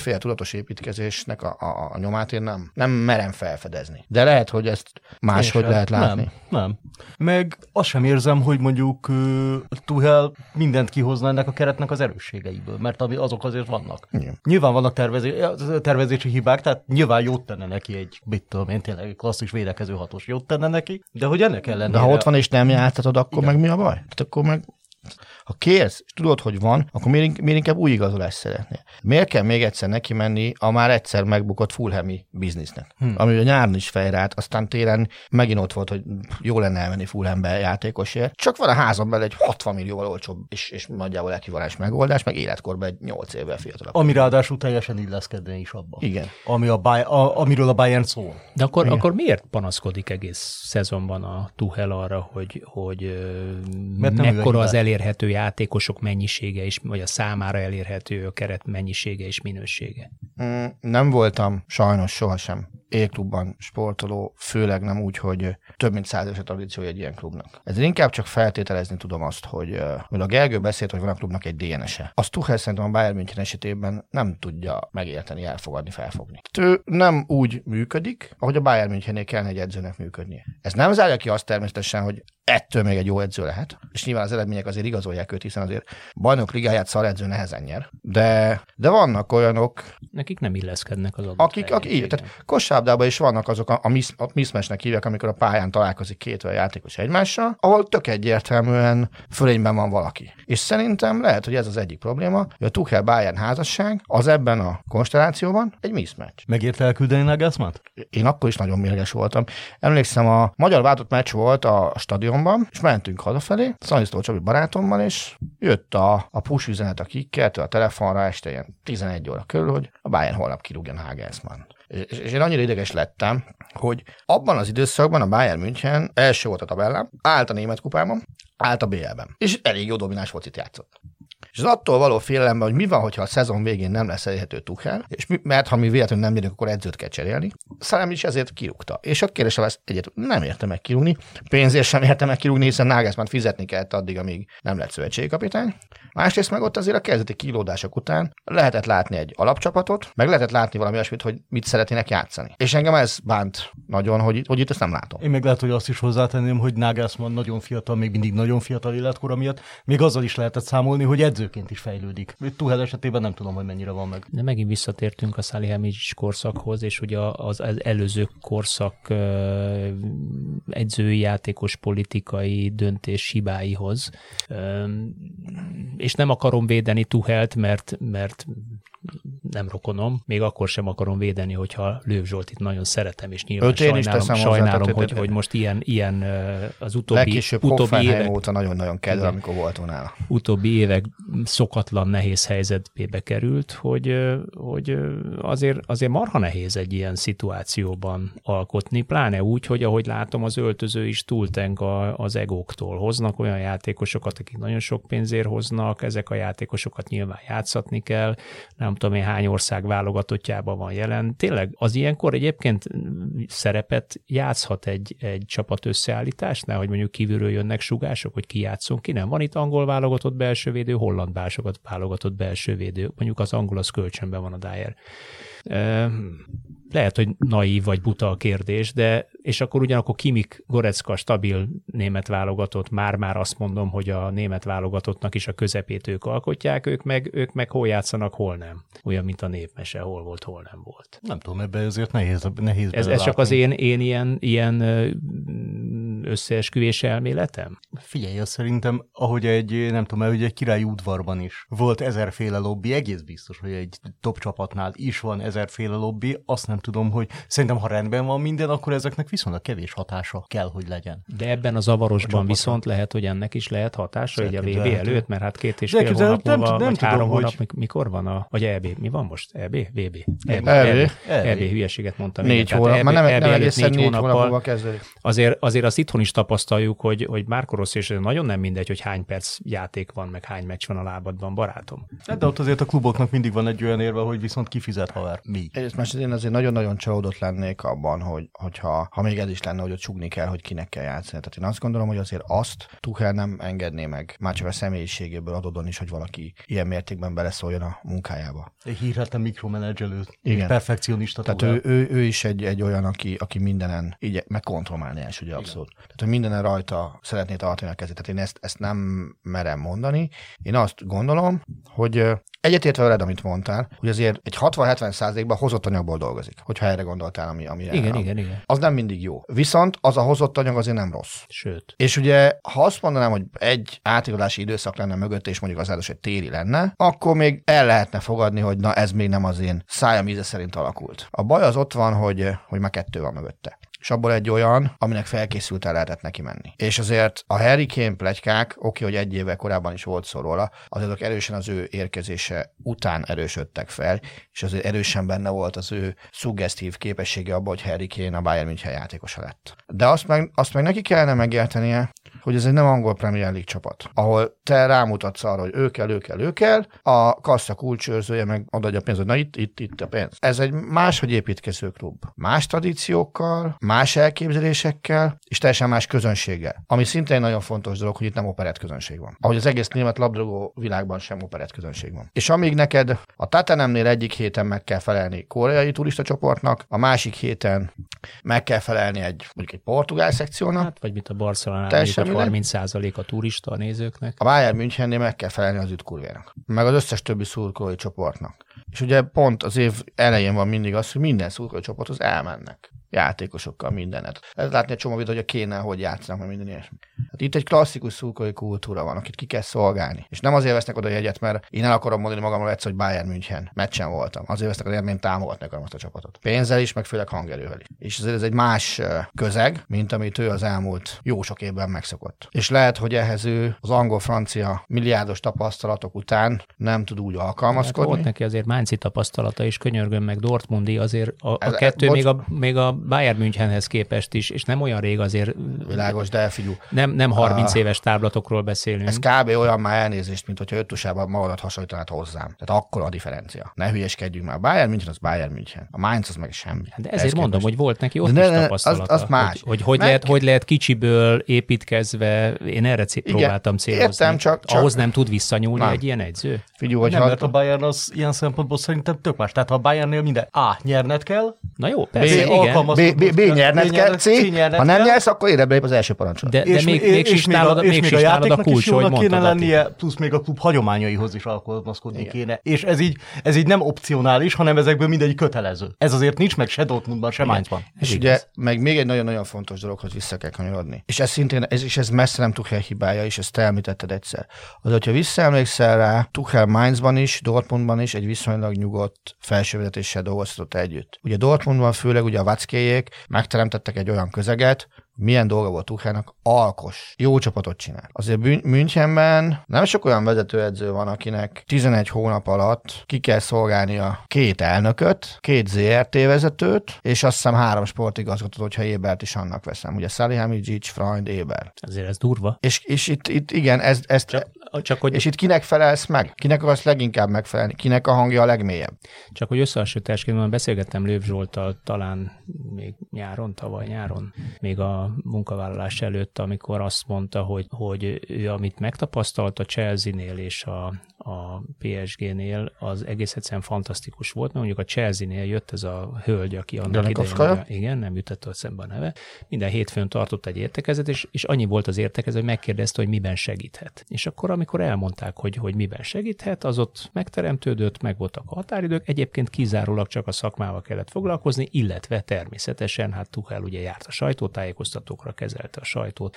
Speaker 2: Semmiféle tudatos építkezésnek a, a, a nyomát én nem, nem merem felfedezni. De lehet, hogy ezt máshogy lehet látni.
Speaker 3: Nem, nem. Meg azt sem érzem, hogy mondjuk uh, Tuhel mindent kihozna ennek a keretnek az erősségeiből, mert azok azért vannak. Igen. Nyilván vannak tervezé, tervezési hibák, tehát nyilván jót tenne neki egy, mit tudom én, tényleg klasszis védekező hatós jót tenne neki, de hogy ennek ellenére...
Speaker 2: De ha ott van és nem játszhatod, akkor Igen. meg mi a baj? Tehát akkor meg ha kérsz, és tudod, hogy van, akkor miért, miért inkább új igazolást szeretnél? Miért kell még egyszer neki menni a már egyszer megbukott Fulhami biznisznek? Hmm. Ami a nyáron is fejrált, aztán télen megint ott volt, hogy jó lenne elmenni Fulhambe játékosért. Csak van a házam belül egy 60 millióval olcsóbb és, és nagyjából ekvivalens megoldás, meg életkorban egy 8 évvel fiatalabb.
Speaker 3: Ami ráadásul teljesen illeszkedne is abba.
Speaker 2: Igen.
Speaker 3: Ami a, Bay- a, amiről a Bayern szól.
Speaker 1: De akkor, akkor miért panaszkodik egész szezonban a Tuhel arra, hogy, hogy Mert mekkora az elérhető játékosok mennyisége is, vagy a számára elérhető a keret mennyisége és minősége?
Speaker 2: Mm, nem voltam sajnos sohasem élklubban sportoló, főleg nem úgy, hogy több mint száz éves a tradíciója egy ilyen klubnak. Ezért inkább csak feltételezni tudom azt, hogy, hogy a Gergő beszélt, hogy van a klubnak egy DNS-e. Azt Tuchel szerintem a Bayern München esetében nem tudja megérteni, elfogadni, felfogni. Ő nem úgy működik, ahogy a Bayern Münchennél kellene egy edzőnek működnie. Ez nem zárja ki azt természetesen, hogy ettől még egy jó edző lehet, és nyilván az eredmények azért igazolják őt, hiszen azért bajnok ligáját szar edző nehezen nyer. De, de vannak olyanok...
Speaker 1: Nekik nem illeszkednek az adott
Speaker 2: Akik, akik így, tehát kosárlabdában is vannak azok, a, a, misz, a mismatchnek hívják, amikor a pályán találkozik két olyan játékos egymással, ahol tök egyértelműen fölényben van valaki. És szerintem lehet, hogy ez az egyik probléma, hogy a Tuchel Bayern házasság az ebben a konstellációban egy mismatch.
Speaker 3: Megért elküldeni Nagelsmann?
Speaker 2: Én akkor is nagyon mérges voltam. Emlékszem, a magyar váltott meccs volt a stadionban, és mentünk hazafelé, Szanisztó Csabi barátommal, és jött a, a push üzenet a kikkertől a telefonra este ilyen 11 óra körül, hogy a Bayern holnap kirúgja Nagelsmann. És, és én annyira ideges lettem, hogy abban az időszakban a Bayern München első volt a tabellán, állt a német kupában, állt a BL-ben. És elég jó domináns focit játszott. És az attól való félelemben, hogy mi van, hogyha a szezon végén nem lesz elérhető Tuchel, és mi, mert ha mi véletlenül nem nyerünk, akkor edzőt kell cserélni. Szalem is ezért kirúgta. És a kérdésem lesz, egyet nem érte meg kirúgni, pénzért sem érte meg kirúgni, hiszen Nagelsmann fizetni kellett addig, amíg nem lett szövetségi kapitány. Másrészt meg ott azért a kezdeti kilódások után lehetett látni egy alapcsapatot, meg lehetett látni valami olyasmit, hogy mit szeretnének játszani. És engem ez bánt nagyon, hogy, hogy itt ezt nem látom.
Speaker 3: Én meg lehet, hogy azt is hozzátenném, hogy Nagelsmann nagyon fiatal, még mindig nagyon fiatal életkora miatt, még azzal is lehetett számolni, hogy edzőként is fejlődik. Tuhel esetében nem tudom, hogy mennyire van meg.
Speaker 1: De megint visszatértünk a Salihamidzs korszakhoz, és ugye az, az előző korszak edzői, játékos politikai döntés hibáihoz és nem akarom védeni Tuhelt, mert, mert nem rokonom, még akkor sem akarom védeni, hogyha Lőv Zsoltit nagyon szeretem, és nyilván Öt sajnálom, sajnálom hogy, hogy most ilyen, ilyen az utóbbi, utóbbi évek,
Speaker 2: óta nagyon-nagyon kedve, amikor volt nála.
Speaker 1: Utóbbi évek szokatlan nehéz helyzetbe került, hogy, hogy azért, azért marha nehéz egy ilyen szituációban alkotni, pláne úgy, hogy ahogy látom, az öltöző is túltenk az egóktól. Hoznak olyan játékosokat, akik nagyon sok pénzért hoznak, ezek a játékosokat nyilván játszatni kell, nem tudom én hány ország válogatottjában van jelen. Tényleg az ilyenkor egyébként szerepet játszhat egy, egy csapat összeállításnál, hogy mondjuk kívülről jönnek sugások, hogy ki játszon ki, nem? Van itt angol válogatott belső védő, holland válogatott belső védő, mondjuk az angol az kölcsönben van a Dyer lehet, hogy naív vagy buta a kérdés, de és akkor ugyanakkor Kimik Gorecka stabil német válogatott, már-már azt mondom, hogy a német válogatottnak is a közepét ők alkotják, ők meg, ők meg hol játszanak, hol nem. Olyan, mint a népmese, hol volt, hol nem volt.
Speaker 3: Nem tudom, ebbe ezért nehéz, nehéz
Speaker 1: Ez, ez csak az én, én ilyen, ilyen összeesküvés elméletem?
Speaker 3: Figyelj, azt szerintem, ahogy egy, nem tudom, hogy egy királyi udvarban is volt ezerféle lobby, egész biztos, hogy egy top csapatnál is van ezerféle lobby, azt nem tudom, hogy szerintem, ha rendben van minden, akkor ezeknek viszonylag kevés hatása kell, hogy legyen.
Speaker 1: De ebben a zavarosban a viszont lehet, hogy ennek is lehet hatása, hogy a VB előtt, mert hát két és fél hónap nem, múlva, nem vagy tudom, három hónap, hogy... mikor van a, vagy EB, mi van most? EB? VB? EB, EB, EB, hülyeséget mondtam.
Speaker 2: Négy hónap, már nem, nem egészen négy hónap kezdődik.
Speaker 1: Azért, azért azt itthon is tapasztaljuk, hogy, hogy Márko Rossi, és nagyon nem mindegy, hogy hány perc játék van, meg hány meccs van a lábadban, barátom.
Speaker 3: Hát de ott azért a kluboknak mindig van egy olyan érve, hogy viszont kifizet haver. Mi?
Speaker 2: Egyrészt más, én azért nagyon-nagyon csalódott lennék abban, hogy, hogyha, ha még ez is lenne, hogy ott csugni kell, hogy kinek kell játszani. Tehát én azt gondolom, hogy azért azt Tuchel nem engedné meg, már csak a személyiségéből adódon is, hogy valaki ilyen mértékben beleszóljon a munkájába.
Speaker 3: Egy hírhetem mikromenedzselő, Igen. perfekcionista.
Speaker 2: Tehát ő, ő, ő, is egy, egy olyan, aki, aki mindenen így megkontrollálni ugye abszolút. Igen. Tehát, hogy mindenen rajta szeretné tartani a kezét. Tehát én ezt, ezt nem merem mondani. Én azt gondolom, hogy Egyetértve veled, amit mondtál, hogy azért egy 60-70 százalékban hozott anyagból dolgozik, hogyha erre gondoltál, ami, ami
Speaker 1: Igen, el, igen, igen.
Speaker 2: Az nem mindig jó. Viszont az a hozott anyag azért nem rossz.
Speaker 1: Sőt.
Speaker 2: És ugye, ha azt mondanám, hogy egy átigazási időszak lenne mögött, és mondjuk az áldás egy téli lenne, akkor még el lehetne fogadni, hogy na ez még nem az én szájam íze szerint alakult. A baj az ott van, hogy, hogy már kettő van mögötte és abból egy olyan, aminek felkészült el lehetett neki menni. És azért a Harry Kane plegykák, oké, hogy egy éve korábban is volt szó róla, azért azok erősen az ő érkezése után erősödtek fel, és azért erősen benne volt az ő szuggesztív képessége abban, hogy Harry Kane a Bayern München játékosa lett. De azt meg, azt meg neki kellene megértenie, hogy ez egy nem angol Premier League csapat, ahol te rámutatsz arra, hogy ő kell, ő kell, ő kell, a kassa kulcsőrzője meg odaadja a pénzt, hogy na itt, itt, itt a pénz. Ez egy máshogy építkező klub. Más tradíciókkal, más elképzelésekkel, és teljesen más közönséggel. Ami szintén nagyon fontos dolog, hogy itt nem operett közönség van. Ahogy az egész német labdarúgó világban sem operett közönség van. És amíg neked a Tatenemnél egyik héten meg kell felelni koreai turista csoportnak, a másik héten meg kell felelni egy, mondjuk egy portugál szekciónak. Hát,
Speaker 1: vagy mit a Barcelona 30% a turista a nézőknek.
Speaker 2: A Bayern Münchennél meg kell felelni az ütkurvénak. Meg az összes többi szurkolói csoportnak. És ugye pont az év elején van mindig az, hogy minden szurkolói csoporthoz elmennek játékosokkal mindenet. Ez látni egy csomó videó, hogy a kéne, hogy játszanak, mert minden ilyesmi. Hát itt egy klasszikus szurkolói kultúra van, akit ki kell szolgálni. És nem azért vesznek oda jegyet, mert én el akarom mondani magamról egyszer, hogy Bayern München meccsen voltam. Azért vesznek oda, mert én támogatni akarom azt a csapatot. Pénzzel is, meg főleg hangerővel is. És ez egy más közeg, mint amit ő az elmúlt jó sok évben megszokott. És lehet, hogy ehhez ő az angol-francia milliárdos tapasztalatok után nem tud úgy alkalmazkodni. Hát
Speaker 1: volt neki azért Mánci tapasztalata, és könyörgöm meg Dortmundi, azért a, a ez, kettő ez, még, a, még a Bayern Münchenhez képest is, és nem olyan rég azért...
Speaker 2: Világos, de figyú.
Speaker 1: Nem, nem 30 a, éves táblatokról beszélünk.
Speaker 2: Ez kb. olyan már elnézést, mint hogyha öttusában magadat hasonlítanád hozzám. Tehát akkor a differencia. Ne hülyeskedjünk már. Bayern München az Bayern München. A Mainz az meg semmi.
Speaker 1: De ezért mondom, képest. hogy volt neki ott de, is tapasztalata. Az, az más. Hogy, hogy, hogy, meg... lehet, hogy lehet kicsiből építkezve, én erre c- Igen, próbáltam célozni. Értem, csak, csak... Ahhoz nem tud visszanyúlni nem. egy ilyen egyző?
Speaker 3: Figyelj, hogy nem, mert a Bayern az ilyen szempontból szerintem tök más. Tehát ha a Bayernnél minden A, nyerned kell.
Speaker 1: Na jó, persze, B, igen.
Speaker 2: B, B, B, nyerned kell, C, ha nem nyersz, akkor érebb lép az első parancsot.
Speaker 1: De, de és, még, még, és még, a, még, még a játéknak a kulcs, is jónak
Speaker 3: kéne lennie, plusz még a klub hagyományaihoz is alkalmazkodni kéne. És ez így, ez így nem opcionális, hanem ezekből mindegyik kötelező. Ez azért nincs meg se Dortmundban, se Mainzban.
Speaker 2: És ugye meg még egy nagyon-nagyon fontos dolog, hogy vissza kell kanyarodni. És ez szintén, ez, és ez messze nem Tuchel hibája, és ezt te említetted egyszer. Az, hogyha visszaemlékszel rá, Tuchel Mainzban is, Dortmundban is egy viszonylag nyugodt felsővezetéssel dolgozhatott együtt. Ugye Dortmundban főleg ugye a Vackéjék megteremtettek egy olyan közeget, milyen dolga volt Tuchelnak, alkos, jó csapatot csinál. Azért Münchenben nem sok olyan vezetőedző van, akinek 11 hónap alatt ki kell szolgálni a két elnököt, két ZRT vezetőt, és azt hiszem három sportigazgatót, hogyha Ébert is annak veszem. Ugye Salihamidzic, Freund, Éber.
Speaker 1: Ezért ez durva.
Speaker 2: És, és itt, itt igen, ez, ezt,
Speaker 1: Csak
Speaker 2: csak hogy... És itt kinek felelsz meg? Kinek akarsz leginkább megfelelni? Kinek a hangja a legmélyebb?
Speaker 1: Csak hogy összehasonlításként beszélgettem Lőv Zsoltal talán még nyáron, tavaly nyáron, még a munkavállalás előtt, amikor azt mondta, hogy, hogy ő amit megtapasztalt a Chelsea-nél és a, a PSG-nél, az egész egyszerűen fantasztikus volt, mert mondjuk a Chelsea-nél jött ez a hölgy, aki annak idején, igen, nem jutott szembe a neve, minden hétfőn tartott egy értekezet, és, és annyi volt az értekezet, hogy megkérdezte, hogy miben segíthet. És akkor, amikor elmondták, hogy, hogy miben segíthet, az ott megteremtődött, meg voltak a határidők, egyébként kizárólag csak a szakmával kellett foglalkozni, illetve természetesen, hát Tuchel ugye járt a sajtótájékoztatókra, kezelte a sajtót,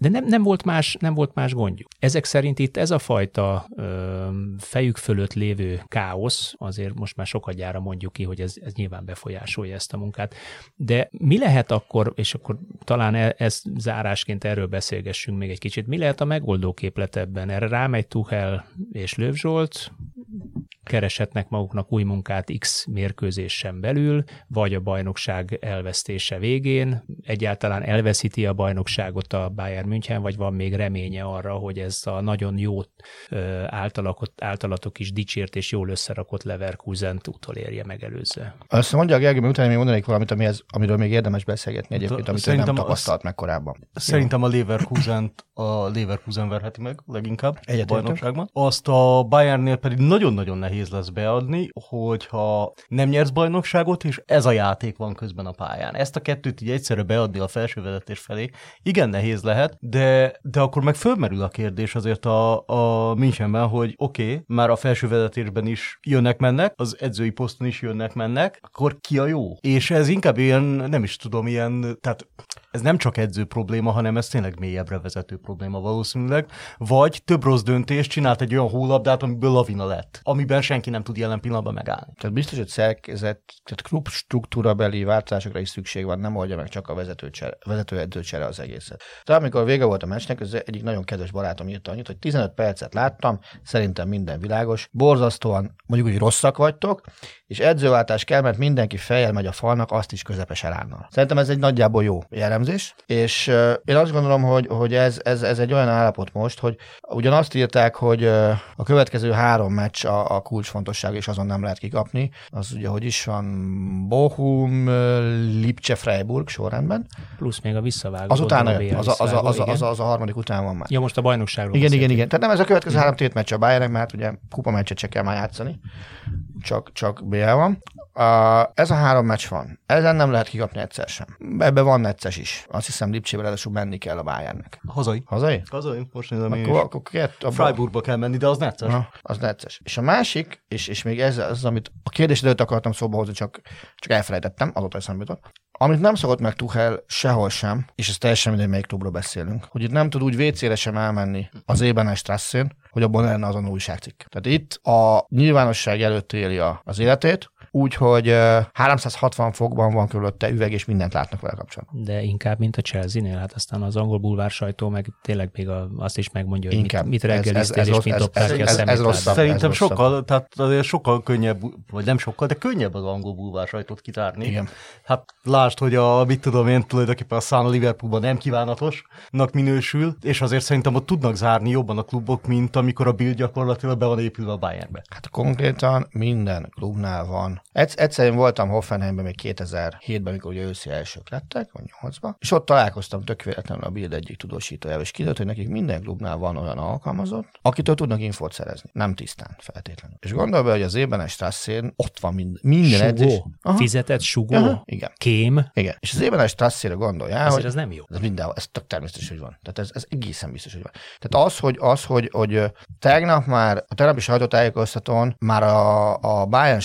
Speaker 1: de nem, nem, volt más, nem volt más gondjuk. Ezek szerint itt ez a fajta ö, fejük fölött lévő káosz, azért most már sokat gyára mondjuk ki, hogy ez, ez nyilván befolyásolja ezt a munkát. De mi lehet akkor, és akkor talán e, ez zárásként erről beszélgessünk még egy kicsit, mi lehet a megoldó képlet ebben? Erre rámegy Tuchel és Lövzsolt, kereshetnek maguknak új munkát X mérkőzésen belül, vagy a bajnokság elvesztése végén, egyáltalán elveszíti a bajnokságot a Bayern München, vagy van még reménye arra, hogy ez a nagyon jó általakot, általatok is dicsért és jól összerakott Leverkusen utolérje megelőző.
Speaker 2: Azt mondja a Gergő, utána még mondanék valamit, amihez, amiről még érdemes beszélgetni egyébként, amit Szerintem nem tapasztalt meg korábban.
Speaker 3: Szerintem a Leverkusen a Leverkusen verheti meg leginkább a bajnokságban. Azt a Bayernnél pedig nagyon-nagyon nehéz lesz beadni, hogyha nem nyersz bajnokságot, és ez a játék van közben a pályán. Ezt a kettőt így egyszerre beadni a felső vezetés felé, igen nehéz lehet, de, de akkor meg fölmerül a kérdés azért a, a Münchenben, hogy oké, okay, már a felső vezetésben is jönnek-mennek, az edzői poszton is jönnek-mennek, akkor ki a jó? És ez inkább ilyen, nem is tudom, ilyen, tehát ez nem csak edző probléma, hanem ez tényleg mélyebbre vezető probléma valószínűleg. Vagy több rossz döntést csinált egy olyan hólabdát, amiből lavina lett, amiben senki nem tud jelen pillanatban megállni.
Speaker 2: Tehát biztos, hogy szerkezet, tehát klub struktúra beli változásokra is szükség van, nem oldja meg csak a vezetőcsere, vezetőedzőcsere az egészet. Tehát amikor vége volt a meccsnek, az egyik nagyon kedves barátom írta annyit, hogy 15 percet láttam, szerintem minden világos, borzasztóan, mondjuk úgy rosszak vagytok, és edzőváltás kell, mert mindenki fejjel megy a falnak, azt is közepes elánnal. Szerintem ez egy nagyjából jó jellemzés, és uh, én azt gondolom, hogy, hogy ez, ez, ez egy olyan állapot most, hogy ugyan azt írták, hogy uh, a következő három meccs a, a kulcsfontosság, és azon nem lehet kikapni. Az ugye, hogy is van Bochum, Lipcse, Freiburg sorrendben.
Speaker 1: Plusz még a visszavágó.
Speaker 2: Az utána az, az, az, az, az, az, a harmadik után van már.
Speaker 1: Ja, most a bajnokságról
Speaker 2: Igen, igen, igen. Tehát nem ez a következő három tét meccs a Bayernnek, mert ugye kupa meccset se kell már játszani csak, csak BL van. Uh, ez a három meccs van. Ezen nem lehet kikapni egyszer sem. Ebben van necces is. Azt hiszem Lipcsébe ráadásul menni kell a Bayernnek.
Speaker 3: Hazai.
Speaker 2: Hazai?
Speaker 3: Hazai, most nézem akkor, én akkor két, abba... Freiburgba kell menni, de az necces. Na,
Speaker 2: az necces. És a másik, és, és még ez az, amit a kérdés előtt akartam szóba hozni, csak, csak elfelejtettem, azóta eszembe jutott. Amit nem szokott meg Tuchel sehol sem, és ez teljesen mindegy, melyik klubról beszélünk, hogy itt nem tud úgy WC-re sem elmenni az ében strasszén, hogy abban lenne azon újságcikk. Tehát itt a nyilvánosság előtt éli az életét, úgyhogy 360 fokban van körülötte üveg, és mindent látnak vele kapcsolatban.
Speaker 1: De inkább, mint a Chelsea-nél, hát aztán az angol bulvár sajtó meg tényleg még a, azt is megmondja, hogy inkább. mit, mit reggeliztél, és mit dobtál ki a
Speaker 3: ez, ez rosszabb, Szerintem ez sokkal, rosszabb. tehát azért sokkal könnyebb, vagy nem sokkal, de könnyebb az angol bulvár sajtót kitárni.
Speaker 2: Igen.
Speaker 3: Hát lásd, hogy a, mit tudom én, tulajdonképpen a Sun Liverpoolban nem kívánatosnak minősül, és azért szerintem ott tudnak zárni jobban a klubok, mint amikor a Bill gyakorlatilag be van épülve a Bayernbe.
Speaker 2: Hát konkrétan minden klubnál van Egyszer én voltam Hoffenheimben még 2007-ben, amikor ugye őszi elsők lettek, vagy 8-ban, és ott találkoztam tök véletlenül a Bild egyik tudósítójával, és kiderült, hogy nekik minden klubnál van olyan alkalmazott, akitől tudnak infót szerezni. Nem tisztán feltétlenül. És gondolj be, hogy az ébenes strasszén ott van mind, minden
Speaker 1: sugó. edzés. Aha. Fizetett sugó? Aha.
Speaker 2: Igen.
Speaker 1: Kém?
Speaker 2: Igen. És az ébenes strasszére gondoljál,
Speaker 1: Ezért hogy ez nem jó.
Speaker 2: Ez mindenhol, ez tök természetes, hogy van. Tehát ez, ez egészen biztos, hogy van. Tehát az, hogy, az, hogy, hogy tegnap már a tegnapi sajtótájékoztatón már a, a Bayern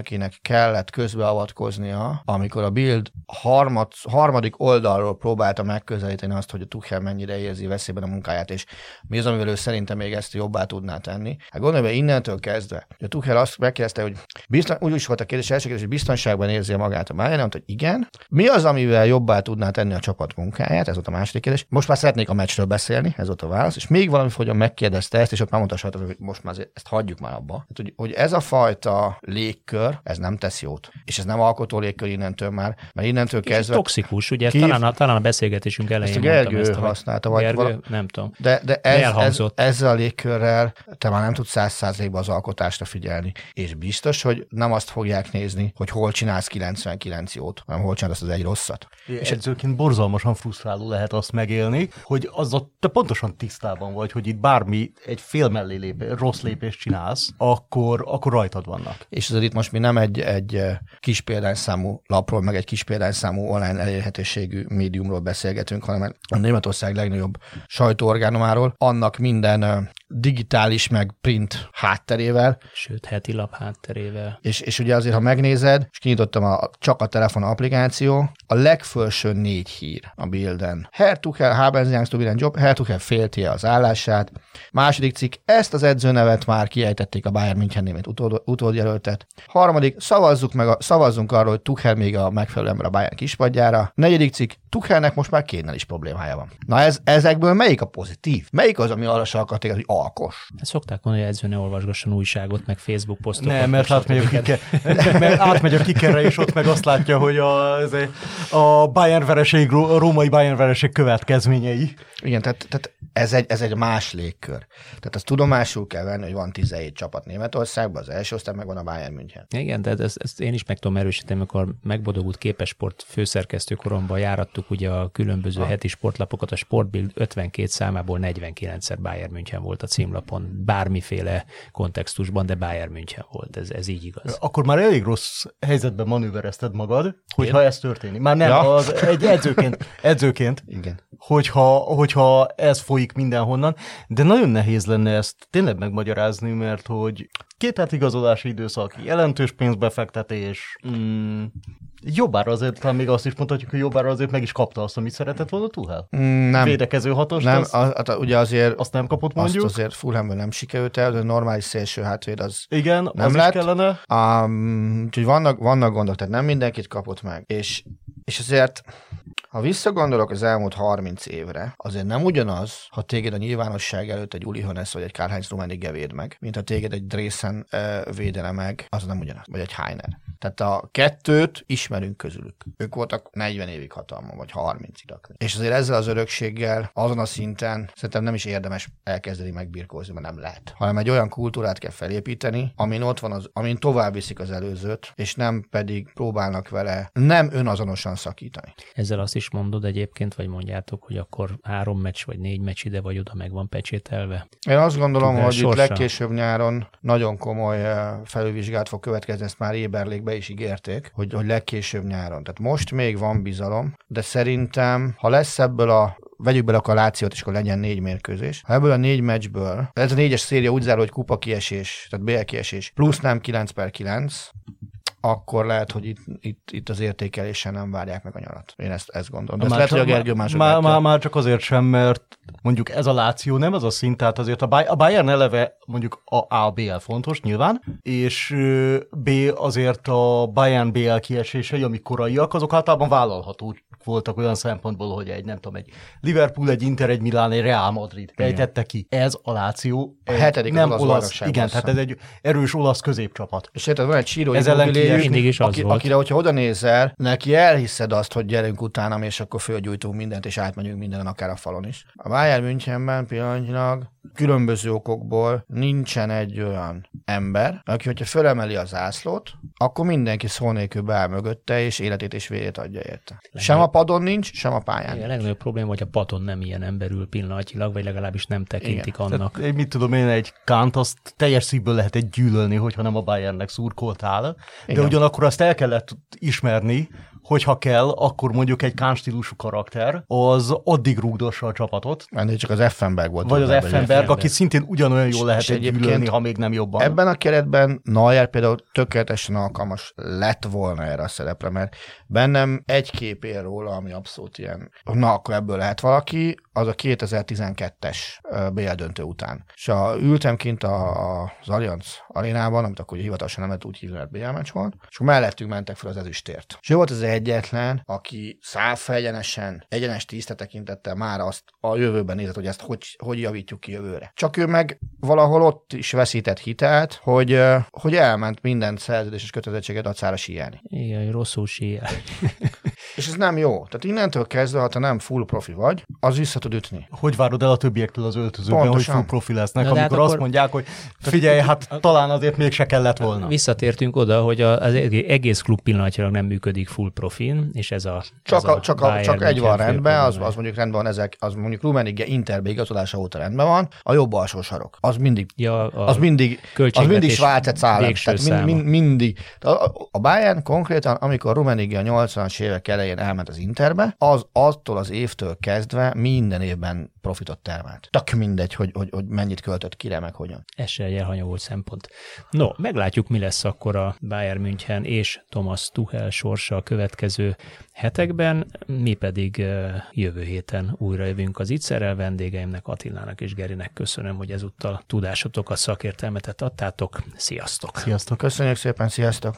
Speaker 2: sajtófőnökének kellett közbeavatkoznia, amikor a Bild harmad, harmadik oldalról próbálta megközelíteni azt, hogy a Tuchel mennyire érzi veszélyben a munkáját, és mi az, amivel ő szerintem még ezt jobbá tudná tenni. Hát gondolj be, innentől kezdve, hogy a Tuchel azt megkérdezte, hogy bizton, úgy is volt a kérdés, első kérdés, hogy biztonságban érzi magát a Bayern, hogy igen. Mi az, amivel jobbá tudná tenni a csapat munkáját? Ez volt a második kérdés. Most már szeretnék a meccsről beszélni, ez volt a válasz, és még valami fogja megkérdezte ezt, és ott már mondta, hogy most már ezt hagyjuk már abba. Hát, hogy, hogy ez a fajta légkör, légkör, ez nem tesz jót. És ez nem alkotó légkör innentől már, mert innentől kezdve...
Speaker 1: toxikus, ugye kív... talán, a, talán a beszélgetésünk elején
Speaker 2: ezt a Gergő ezt, használta, vagy
Speaker 1: Gergő, vala... nem tudom.
Speaker 2: De, de ez, ez, ezzel a légkörrel te már nem tudsz száz százalékban az alkotásra figyelni. És biztos, hogy nem azt fogják nézni, hogy hol csinálsz 99 jót, hanem hol csinálsz az egy rosszat.
Speaker 3: És edzőként borzalmasan frusztráló lehet azt megélni, hogy azzal te pontosan tisztában vagy, hogy itt bármi egy fél mellé lép, rossz lépést csinálsz, akkor, akkor rajtad vannak.
Speaker 2: És azért itt most mi nem egy, egy eh, kis példányszámú lapról, meg egy kis példányszámú online elérhetőségű médiumról beszélgetünk, hanem a Németország legnagyobb sajtóorgánumáról, annak minden eh, digitális meg print hátterével.
Speaker 1: Sőt, heti lap hátterével.
Speaker 2: És, és ugye azért, ha megnézed, és kinyitottam a, csak a telefon applikáció, a legfelső négy hír a bilden. Hertuchel, Habenziang Stubilen Job, Hertuchel félti az állását. Második cikk, ezt az edzőnevet már kiejtették a Bayern München német utódjelöltet. Harmadik, szavazzuk meg a, szavazzunk arról, hogy Tuchel még a megfelelő ember a Bayern kispadjára. Negyedik cikk, Tuchelnek most már kénnel is problémája van. Na ez, ezekből melyik a pozitív? Melyik az, ami arra sarkatik, hogy alkos?
Speaker 1: Hát szokták mondani, hogy edző ne olvasgasson újságot, meg Facebook posztokat.
Speaker 3: Nem, mert átmegy a, kike, mert átmegy a kikerre, és ott meg azt látja, hogy a, a Bayern vereség, a római Bayern vereség következményei.
Speaker 2: Igen, tehát, tehát ez, egy, ez egy más légkör. Tehát azt tudomásul kell venni, hogy van 17 csapat Németországban, az első osztály meg van a Bayern München.
Speaker 1: Igen, de ezt, ezt én is meg tudom erősíteni, amikor megbodogult képesport főszerkesztő koromban járattuk ugye a különböző heti sportlapokat, a Sportbild 52 számából 49-szer Bayern München volt a címlapon, bármiféle kontextusban, de Bayern München volt, ez, ez így igaz.
Speaker 3: Akkor már elég rossz helyzetben manőverezted magad, hogyha ez történik. Már nem, ja. az egy edzőként, edzőként
Speaker 2: Igen.
Speaker 3: Hogyha, hogyha ez folyik mindenhonnan, de nagyon nehéz lenne ezt tényleg megmagyarázni, mert hogy két hát igazolási időszak, jelentős pénzbefektetés, mm, jobbára azért, talán még azt is mondhatjuk, hogy jobbára azért meg is kapta azt, amit szeretett volna Tuhel.
Speaker 2: Mm, nem.
Speaker 3: Védekező hatos.
Speaker 2: Nem, az, az, az, ugye azért
Speaker 3: azt nem kapott mondjuk.
Speaker 2: Azt azért Fulhamben nem sikerült el, de normális szélső hátvéd az
Speaker 3: Igen,
Speaker 2: nem
Speaker 3: az
Speaker 2: lett.
Speaker 3: is kellene.
Speaker 2: Um, úgyhogy vannak, vannak gondok, tehát nem mindenkit kapott meg. És, és azért ha visszagondolok az elmúlt 30 évre, azért nem ugyanaz, ha téged a nyilvánosság előtt egy Uli Hönes vagy egy Karl-Heinz véd meg, mint ha téged egy Dresden uh, védene meg, az nem ugyanaz, vagy egy Heiner. Tehát a kettőt ismerünk közülük. Ők voltak 40 évig hatalma, vagy 30 ig És azért ezzel az örökséggel azon a szinten szerintem nem is érdemes elkezdeni megbirkózni, mert nem lehet. Hanem egy olyan kultúrát kell felépíteni, amin ott van az, amin tovább viszik az előzőt, és nem pedig próbálnak vele nem önazonosan szakítani.
Speaker 1: Ezzel azt is mondod egyébként, vagy mondjátok, hogy akkor három meccs vagy négy meccs ide vagy oda meg van pecsételve?
Speaker 2: Én azt gondolom, Tudás hogy sorsa. itt legkésőbb nyáron nagyon komoly eh, felülvizsgálat fog következni, ezt már Éberlék be is ígérték, hogy, hogy legkésőbb nyáron. Tehát most még van bizalom, de szerintem, ha lesz ebből a vegyük bele a Lációt, és akkor legyen négy mérkőzés. Ha ebből a négy meccsből, ez a négyes széria úgy zárul, hogy kupa kiesés, tehát BL kiesés, plusz nem 9 per 9, akkor lehet, hogy itt, itt, itt az értékelésen nem várják meg a nyarat. Én ezt, ezt gondolom. De ezt lehet, hogy a Gergő mások
Speaker 3: már, már, már, csak azért sem, mert mondjuk ez a Láció nem az a szint, tehát azért a Bayern eleve mondjuk a A, BL fontos nyilván, és B azért a Bayern BL kiesései, amik koraiak, azok általában vállalható voltak olyan szempontból, hogy egy, nem tudom, egy Liverpool, egy Inter, egy Milán, egy Real Madrid ejtette ki. Ez a Láció.
Speaker 2: A hetedik
Speaker 3: nem olasz, olasz igen, tehát ez egy erős olasz középcsapat.
Speaker 2: És érted, van egy síró ez ellen mindig is az aki, volt. akire, hogyha oda nézel, neki elhiszed azt, hogy gyerünk utánam, és akkor fölgyújtunk mindent, és átmegyünk minden, akár a falon is. A Bayern Münchenben pillanatnyilag különböző okokból nincsen egy olyan ember, aki, hogyha fölemeli az ászlót, akkor mindenki szó nélkül beáll mögötte, és életét és vérét adja érte. Legnagyobb. Sem a padon nincs, sem a pályán.
Speaker 1: Igen, a legnagyobb probléma, hogy a padon nem ilyen ember ül pillanatilag, vagy legalábbis nem tekintik Igen. annak.
Speaker 3: Tehát, én mit tudom én, egy kánt azt teljes szívből lehet egy gyűlölni, hogyha nem a Bayernnek szurkoltál, de ugyanakkor azt el kellett ismerni, hogyha kell, akkor mondjuk egy Kán stílusú karakter, az addig rúgdossa a csapatot.
Speaker 2: Ennél csak az Effenberg volt.
Speaker 3: Vagy az Effenberg, aki szintén ugyanolyan jól lehet gyűlölni, ha még nem jobban.
Speaker 2: Ebben a keretben Neuer például tökéletesen alkalmas lett volna erre a szerepre, mert bennem egy kép ér róla, ami abszolút ilyen, na akkor ebből lehet valaki, az a 2012-es BL döntő után. És a, ültem kint a, az Allianz arénában, amit akkor hivatalosan nem lehet úgy hívni, mert BL meccs volt, és mellettünk mentek fel az ezüstért. És ő volt az egyetlen, aki szállfa egyenesen, egyenes tiszte tekintettel már azt a jövőben nézett, hogy ezt hogy, hogy javítjuk ki jövőre. Csak ő meg valahol ott is veszített hitelt, hogy, hogy elment minden szerződés és kötelezettséget acára síelni.
Speaker 1: Igen, rosszul síel.
Speaker 2: És ez nem jó. Tehát innentől kezdve, ha te nem full profi vagy, az vissza tud ütni.
Speaker 3: Hogy várod el a többiektől az öltözőben, Pontosan. hogy full profi lesznek, Na, amikor hát akkor... azt mondják, hogy figyelj, hát talán azért mégse kellett volna.
Speaker 1: Visszatértünk oda, hogy az egész klub pillanatnyilag nem működik full profin, és ez a
Speaker 2: Csak, ez a, csak, a, csak egy van rendben, az, az mondjuk rendben van, ezek, az mondjuk Rummenigge Interbe igazolása óta rendben van, a jobb alsó sarok. Az mindig, ja, az mindig, az mindig Svájcet szállás. Tehát mind, mind, mindig. A, a Bayern konkrétan, amikor Rummenigge a 80-as évek elején elment az Interbe, az attól az évtől kezdve minden évben profitot termelt. Tök mindegy, hogy, hogy, hogy mennyit költött kire, meg hogyan.
Speaker 1: Ez se egy elhanyagolt szempont. No, meglátjuk, mi lesz akkor a Bayern München és Thomas Tuchel sorsa a következő hetekben, mi pedig jövő héten újra jövünk az Itzerrel vendégeimnek, Attilának és Gerinek köszönöm, hogy ezúttal tudásotokat, szakértelmetet adtátok. Sziasztok!
Speaker 3: Sziasztok!
Speaker 2: Köszönjük szépen, sziasztok!